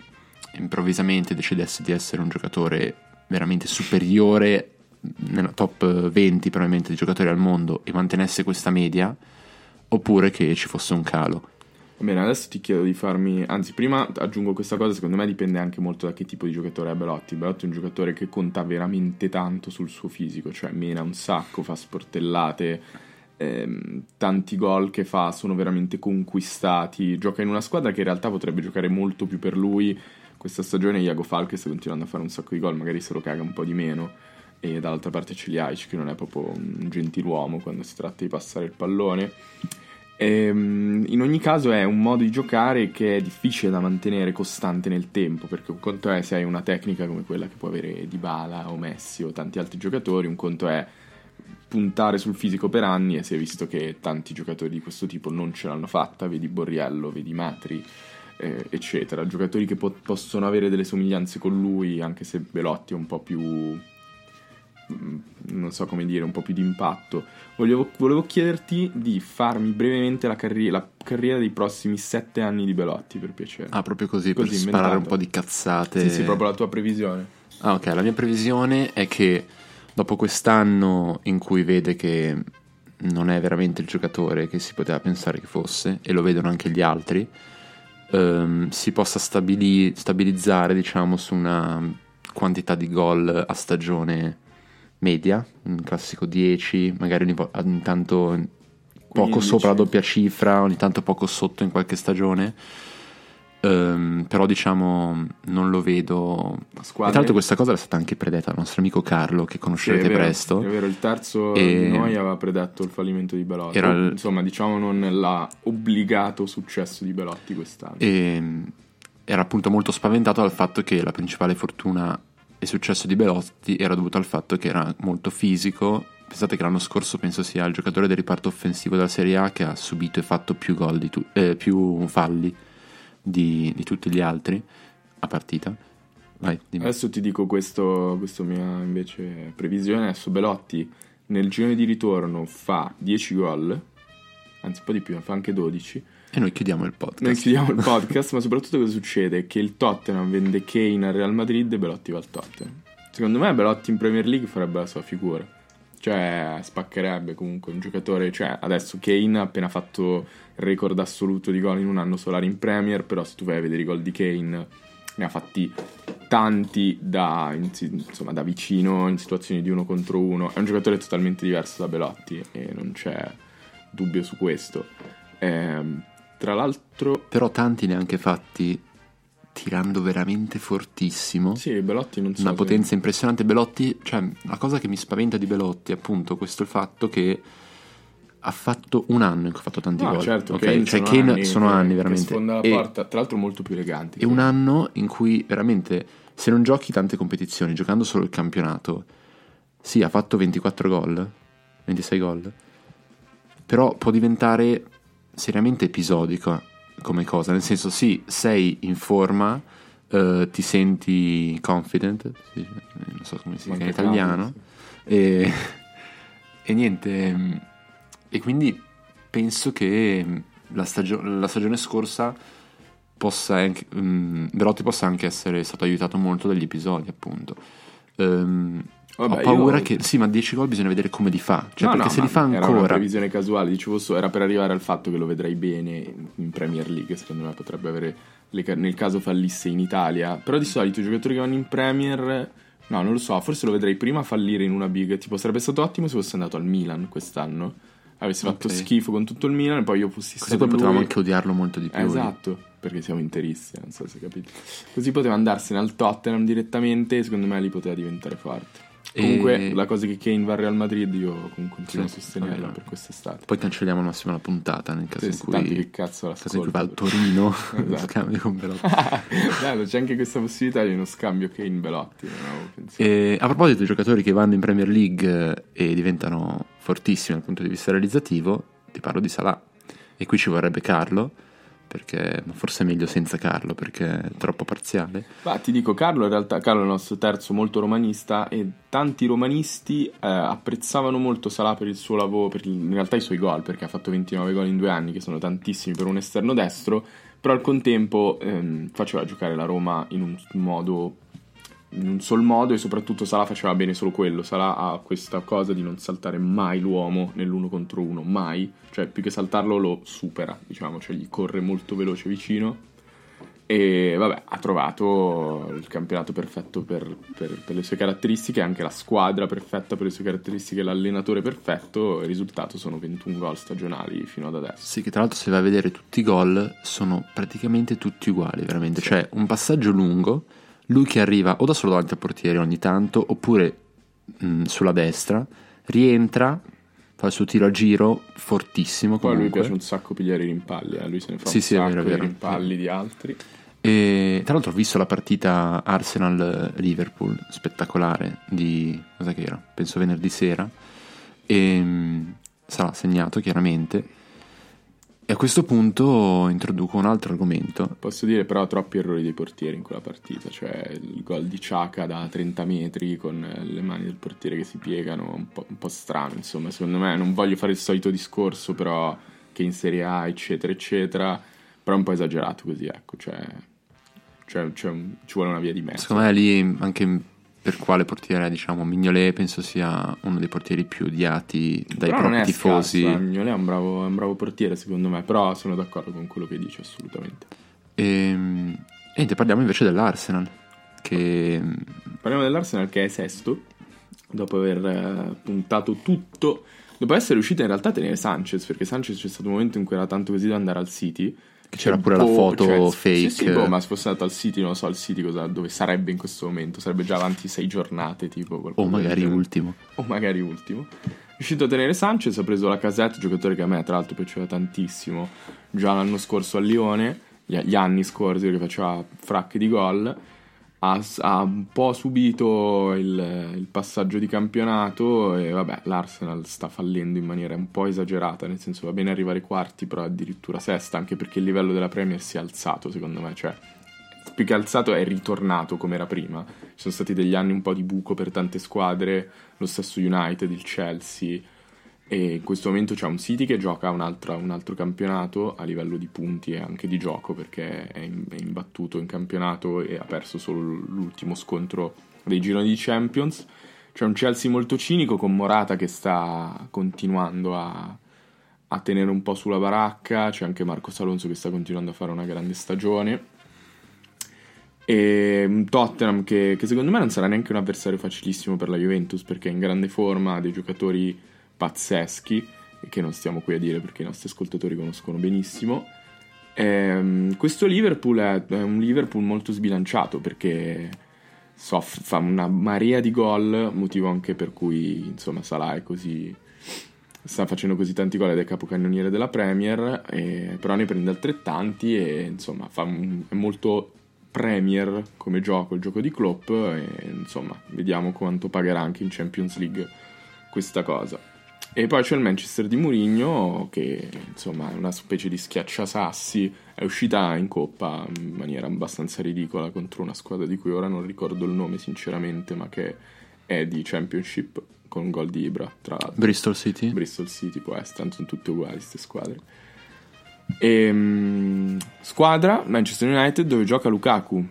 improvvisamente decidesse di essere un giocatore veramente superiore nella top 20 probabilmente di giocatori al mondo e mantenesse questa media, oppure che ci fosse un calo. Va bene, adesso ti chiedo di farmi, anzi prima aggiungo questa cosa, secondo me dipende anche molto da che tipo di giocatore è Belotti. Belotti è un giocatore che conta veramente tanto sul suo fisico, cioè mena un sacco, fa sportellate, ehm, tanti gol che fa sono veramente conquistati, gioca in una squadra che in realtà potrebbe giocare molto più per lui. Questa stagione Iago Falque sta continuando a fare un sacco di gol, magari se lo caga un po' di meno e dall'altra parte c'è Liaic che non è proprio un gentiluomo quando si tratta di passare il pallone. E, ehm, in ogni caso è un modo di giocare che è difficile da mantenere costante nel tempo, perché un conto è se hai una tecnica come quella che può avere Dybala o Messi o tanti altri giocatori, un conto è puntare sul fisico per anni e si è visto che tanti giocatori di questo tipo non ce l'hanno fatta, vedi Borriello, vedi Matri, eh, eccetera, giocatori che po- possono avere delle somiglianze con lui, anche se Belotti è un po' più non so come dire, un po' più di impatto. Volevo, volevo chiederti di farmi brevemente la, carri- la, carriera dei prossimi sette anni di Belotti, per piacere. Ah, proprio così, così per inventato. sparare un po' di cazzate. Sì, sì, proprio la tua previsione. Ah, ok, la mia previsione è che dopo quest'anno in cui vede che non è veramente il giocatore che si poteva pensare che fosse, e lo vedono anche gli altri, ehm, si possa stabili- stabilizzare, diciamo, su una quantità di gol a stagione media, un classico 10, magari ogni, ogni tanto poco 15. sopra la doppia cifra, ogni tanto poco sotto in qualche stagione. Um, però diciamo non lo vedo e tra l'altro questa cosa era stata anche predetta dal nostro amico Carlo che conoscerete sì, è vero, presto è vero il terzo e... di noi aveva predetto il fallimento di Belotti il... insomma diciamo non l'ha obbligato successo di Belotti quest'anno e era appunto molto spaventato dal fatto che la principale fortuna il successo di Belotti era dovuto al fatto che era molto fisico. Pensate che l'anno scorso penso sia il giocatore del riparto offensivo della Serie A che ha subito e fatto più, tu- eh, più falli di, di, tutti gli altri a partita. Vai, Adesso ti dico questa mia invece previsione. Adesso Belotti nel girone di ritorno fa 10 gol, anzi un po' di più, fa anche 12 e noi chiudiamo il podcast. Noi chiudiamo il podcast, ma soprattutto cosa succede? Che il Tottenham vende Kane al Real Madrid e Belotti va al Tottenham. Secondo me Belotti in Premier League farebbe la sua figura. Cioè, spaccherebbe comunque un giocatore. Cioè, adesso Kane ha appena fatto il record assoluto di gol in un anno solare in Premier. Però, se tu vai a vedere i gol di Kane, ne ha fatti tanti da, insomma, da vicino in situazioni di uno contro uno. È un giocatore totalmente diverso da Belotti e non c'è dubbio su questo. Eh, tra l'altro... Però tanti ne ha anche fatti tirando veramente fortissimo. Sì, Belotti non so. Una potenza se... impressionante. Belotti, cioè, la cosa che mi spaventa di Belotti è appunto questo il fatto che ha fatto un anno in cui ha fatto tanti no, gol. certo, okay? Kane cioè, sono Kane anni sono anni veramente. Che e, porta, tra l'altro molto più eleganti. E un anno in cui veramente, se non giochi tante competizioni, giocando solo il campionato, sì, ha fatto 24 gol, 26 gol, però può diventare seriamente episodica come cosa, nel senso sì, sei in forma, uh, ti senti confident, non so come si dice in italiano, e, e, niente, e quindi penso che la, stagio- la stagione scorsa possa anche, mm, Velotti possa anche essere stato aiutato molto dagli episodi, appunto. Ehm, Vabbè, ho paura io- che sì, ma 10 gol bisogna vedere come li fa. Cioè, No, perché no, se li fa Era una ancora. previsione casuale, dicevo, so- era per arrivare al fatto che lo vedrei bene in Premier League. Secondo me potrebbe avere, le nel caso fallisse in Italia. Però di solito i giocatori che vanno in Premier, no, non lo so, forse lo vedrei prima fallire in una big. Tipo, sarebbe stato ottimo se fosse andato al Milan quest'anno. Avesse fatto Ok. schifo con tutto il Milan e poi io fossi Così stato poi potevamo lui. anche odiarlo molto di più. Eh, esatto, perché siamo interisti, non so se capite. Così poteva andarsene al Tottenham direttamente e secondo me lì poteva diventare forte. E- Comunque, la cosa che Kane va al Real Madrid, io comunque continuo Sì, a sostenerla vabbè. per quest'estate. Poi cancelliamo al massimo la puntata nel caso Sì, in cui, tanti che cazzo nel caso in cui va al. Torino. Esatto. scambio con Velotti. Bello, c'è anche questa possibilità di uno scambio avevo pensato. E a proposito di giocatori che vanno in Premier League eh, e diventano fortissimi dal punto di vista realizzativo, ti parlo di Salah. E qui ci vorrebbe Carlo, perché forse è meglio senza Carlo, perché è troppo parziale. Ma ti dico, Carlo in realtà, Carlo è il nostro terzo molto romanista e tanti romanisti eh, apprezzavano molto Salah per il suo lavoro, per in realtà i suoi gol, perché ha fatto 29 gol in due anni, che sono tantissimi per un esterno destro, però al contempo ehm, faceva giocare la Roma in un modo in un sol modo e soprattutto Salah faceva bene solo quello. Salah ha questa cosa di non saltare mai l'uomo nell'uno contro uno, mai, cioè più che saltarlo lo supera, diciamo, cioè gli corre molto veloce vicino e vabbè, ha trovato il campionato perfetto per, per- per le sue caratteristiche, anche la squadra perfetta per le sue caratteristiche, l'allenatore perfetto. Il risultato sono 21 gol stagionali fino ad adesso. Sì, che tra l'altro se vai a vedere tutti i gol sono praticamente tutti uguali, veramente. Sì. Cioè, un passaggio lungo, lui che arriva o da solo davanti al portiere ogni tanto, oppure mh, sulla destra, rientra, fa il suo tiro a giro, fortissimo Poi a lui piace un sacco pigliare i rimpalli, eh, lui se ne fa Sì, un sì, sacco vero, di vero. rimpalli di altri. E tra l'altro ho visto la partita Arsenal-Liverpool, spettacolare, di... cosa che era? Penso venerdì sera, e mh, sarà segnato chiaramente. E a questo punto introduco un altro argomento. Posso dire però troppi errori dei portieri in quella partita, cioè il gol di Ciaca da 30 metri con le mani del portiere che si piegano, un po', un po' strano, insomma, secondo me non voglio fare il solito discorso però che in Serie A eccetera eccetera, però è un po' esagerato così, ecco, cioè, cioè- cioè ci vuole una via di mezzo. Secondo me lì anche per quale portiere, diciamo, Mignolet penso sia uno dei portieri più odiati dai Però propri tifosi. scarso, eh, Mignolet è un, bravo, è un bravo portiere secondo me, però sono d'accordo con quello che dice assolutamente. E, mh, e niente, parliamo invece dell'Arsenal, che Parliamo dell'Arsenal che è sesto, dopo aver eh, puntato tutto, dopo essere riuscito in realtà a tenere Sanchez, perché Sanchez c'è stato un momento in cui era tanto così da andare al City. C'era pure la boh, foto cioè, fake. Sì, sì, boh, ma se fosse andato al City, non lo so, al City cosa, dove sarebbe in questo momento? Sarebbe già avanti sei giornate, tipo. o del magari genere. ultimo. O magari ultimo. Riuscito a tenere Sanchez, ha preso la casetta, giocatore che a me tra l'altro piaceva tantissimo, già l'anno scorso a Lione, gli, gli anni scorsi che faceva fracche di gol, ha, ha un po' subito il, il passaggio di campionato e vabbè l'Arsenal sta fallendo in maniera un po' esagerata, nel senso va bene arrivare ai quarti, però addirittura sesta, anche perché il livello della Premier si è alzato secondo me, cioè più che alzato è ritornato come era prima. Ci sono stati degli anni un po' di buco per tante squadre, lo stesso United, il Chelsea. E in questo momento c'è un City che gioca un altro, un altro campionato a livello di punti e anche di gioco perché è, in- è imbattuto in campionato e ha perso solo l'ultimo scontro dei gironi di Champions. C'è un Chelsea molto cinico con Morata che sta continuando a, a tenere un po' sulla baracca. C'è anche Marco Alonso che sta continuando a fare una grande stagione. E un Tottenham che, che secondo me non sarà neanche un avversario facilissimo per la Juventus perché è in grande forma, ha dei giocatori pazzeschi che non stiamo qui a dire perché i nostri ascoltatori conoscono benissimo. Ehm, questo Liverpool è, è un Liverpool molto sbilanciato perché soff- fa una marea di gol, motivo anche per cui insomma Salah è così sta facendo così tanti gol ed è capocannoniere della Premier, e- però ne prende altrettanti e insomma un- è molto Premier come gioco, il gioco di Klopp e insomma vediamo quanto pagherà anche in Champions League questa cosa. E poi c'è il Manchester di Mourinho che insomma è una specie di schiacciasassi, è uscita in coppa in maniera abbastanza ridicola contro una squadra di cui ora non ricordo il nome sinceramente, ma che è di Championship con gol di Ibra, tra l'altro. Bristol City? Bristol City può essere, tanto sono tutte uguali queste squadre. E, Squadra Manchester United dove gioca Lukaku.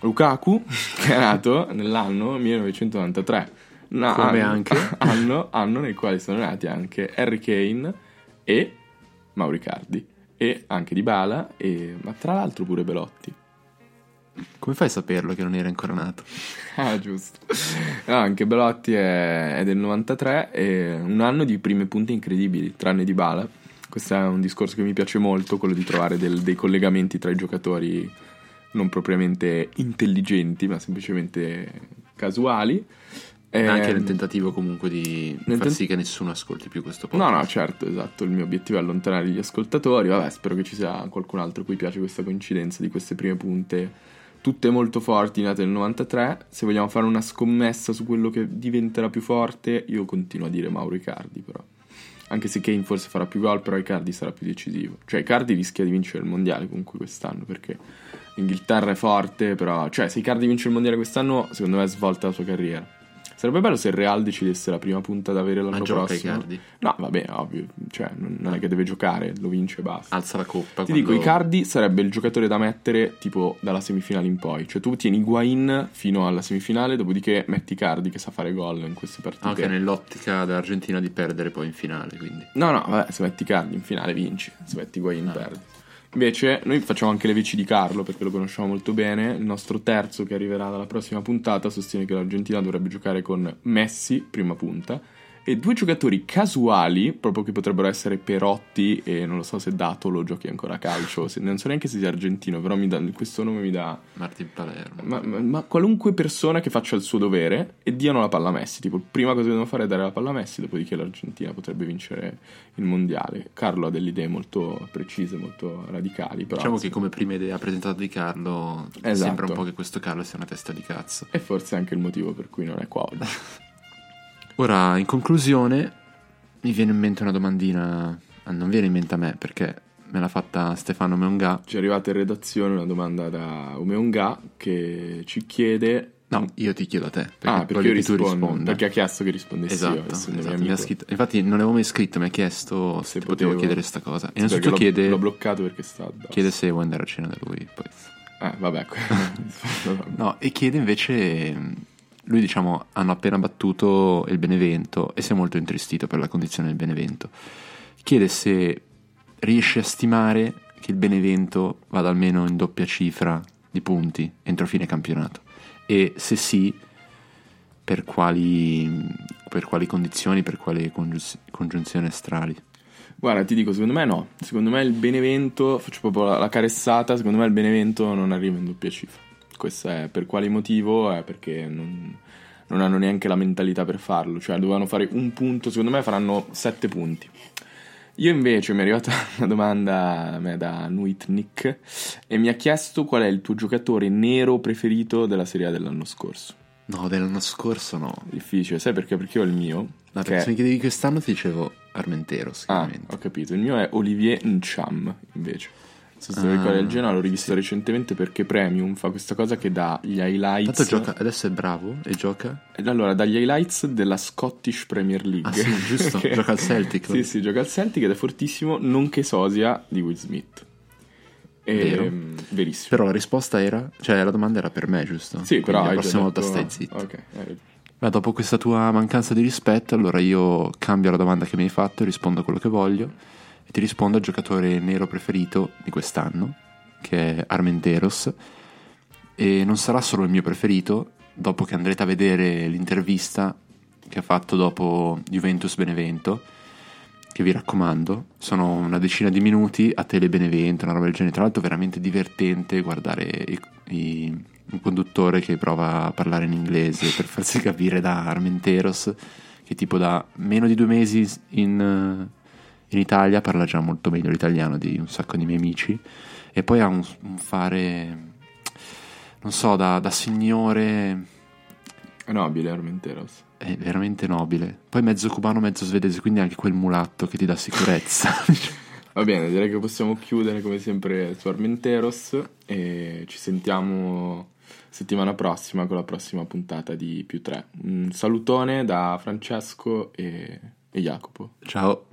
Lukaku, che è nato nell'anno 1993. No, Come anno, anche? Anno, anno nel quale sono nati anche Harry Kane e Mauricardi. E anche Dybala, e, ma tra l'altro pure Belotti. Come fai a saperlo che non era ancora nato? Ah, giusto. No, anche Belotti è, è del 93 e un anno di prime punte incredibili, tranne di Bala. Questo è un discorso che mi piace molto, quello di trovare del- dei collegamenti tra i giocatori non propriamente intelligenti, ma semplicemente casuali. E- Anche nel tentativo comunque di nel far tent- sì che nessuno ascolti più questo No, podcast. no, certo, esatto. Il mio obiettivo è allontanare gli ascoltatori. Vabbè, spero che ci sia qualcun altro a cui piace questa coincidenza di queste prime punte, tutte molto forti, nate nel 93. Se vogliamo fare una scommessa su quello che diventerà più forte, io continuo a dire Mauro Icardi, però. Anche se Kane forse farà più gol, però Icardi sarà più decisivo. Cioè, Icardi rischia di vincere il mondiale comunque quest'anno, perché l'Inghilterra è forte, però... Cioè, se Icardi vince il mondiale quest'anno, secondo me svolta la sua carriera. Sarebbe bello se il Real decidesse la prima punta da avere l'anno Ma gioca prossimo. Icardi. No, va bene, ovvio. Cioè, non è che deve giocare, lo vince e basta. Alza la coppa. Ti quando- dico, Icardi sarebbe il giocatore da mettere tipo dalla semifinale in poi. Cioè, tu tieni Higuain fino alla semifinale, dopodiché metti Icardi che sa fare gol in queste partite. Anche nell'ottica dell'Argentina di perdere poi in finale, quindi. No, no, vabbè, se metti Icardi in finale vinci, se metti Higuain Ah. perdi. Invece, noi facciamo anche le veci di Carlo perché lo conosciamo molto bene. Il nostro terzo, che arriverà dalla prossima puntata, sostiene che l'Argentina dovrebbe giocare con Messi, prima punta, e due giocatori casuali, proprio che potrebbero essere Perotti e non lo so se Dato lo giochi ancora a calcio. se- non so neanche se sia argentino, però mi dà- questo nome mi dà. Martin Palermo. Ma, ma- ma qualunque persona che faccia il suo dovere e diano la palla a Messi. Tipo, prima cosa che devono fare è dare la palla a Messi, dopodiché l'Argentina potrebbe vincere il mondiale. Carlo ha delle idee molto precise, molto radicali. Però Diciamo che come prima idea presentata di Carlo Esatto. sembra un po' che questo Carlo sia una testa di cazzo. E forse anche il motivo per cui non è qua oggi. Ora, in conclusione, mi viene in mente una domandina. ah, Non viene in mente a me perché me l'ha fatta Stefano Meonga. Ci è arrivata in redazione una domanda da Umeonga che ci chiede. No, io ti chiedo a te. Perché ah, perché io che tu rispondo. risponda. Perché ha chiesto che rispondessi io. Esatto, mio esatto, amico. scritto- infatti non avevo mai scritto, mi ha chiesto se, Se potevo potevo. chiedere questa cosa. E innanzitutto l'ho- chiede, L'ho bloccato perché sta addosso. chiede se vuoi andare a cena da lui. Poi. Eh, vabbè. No, e chiede invece, lui diciamo hanno appena battuto il Benevento e si è molto intristito per la condizione del Benevento. Chiede se riesce a stimare che il Benevento vada almeno in doppia cifra di punti entro fine campionato e se sì, per quali, per quali condizioni, per quali congiunz- congiunzioni astrali. Guarda, ti dico, secondo me no. Secondo me il Benevento, faccio proprio la, la caressata, secondo me il Benevento non arriva in doppia cifra. Questo è per quale motivo? È perché non, non hanno neanche la mentalità per farlo. Cioè, dovevano fare un punto, secondo me faranno sette punti. Io invece mi è arrivata una domanda da Nuitnik e mi ha chiesto qual è il tuo giocatore nero preferito della Serie A dell'anno scorso. No, dell'anno scorso no. Difficile, sai perché? Perché io ho il mio. No, che se mi chiedevi quest'anno ti dicevo Armenteros, Ah, chiaramente. ho capito. Il mio è Olivier Ncham, invece. So se Ah, ricordi il genere, l'ho rivisto recentemente perché Premium fa questa cosa che dà gli highlights. Tanto gioca, adesso è bravo e gioca. Allora, dagli highlights della Scottish Premier League. Ah, sì, giusto, Che- gioca al Celtic. Sì, sì, gioca al Celtic ed è fortissimo, nonché sosia di Will Smith. E, Vero. mm, Verissimo. Però la risposta era, cioè la domanda era per me, giusto? sì, Quindi però la prossima volta detto- stai zitto. Ok. Ma dopo questa tua mancanza di rispetto, allora io cambio la domanda che mi hai fatto e rispondo a quello che voglio. E ti rispondo al giocatore nero preferito di quest'anno, che è Armenteros. E non sarà solo il mio preferito, dopo che andrete a vedere l'intervista che ha fatto dopo Juventus Benevento, che vi raccomando, sono una decina di minuti a Tele Benevento, una roba del genere. Tra l'altro veramente divertente guardare i- i- un conduttore che prova a parlare in inglese per farsi capire da Armenteros, che tipo da meno di due mesi in, in Italia parla già molto meglio l'italiano di un sacco di miei amici, e poi ha un, un fare, non so, da, da signore È nobile Armenteros. è veramente nobile. Poi mezzo cubano, mezzo svedese, quindi anche quel mulatto che ti dà sicurezza. Va bene, direi che possiamo chiudere come sempre su Armenteros e ci sentiamo settimana prossima con la prossima puntata di più 3. Un salutone da Francesco e, e Jacopo. Ciao.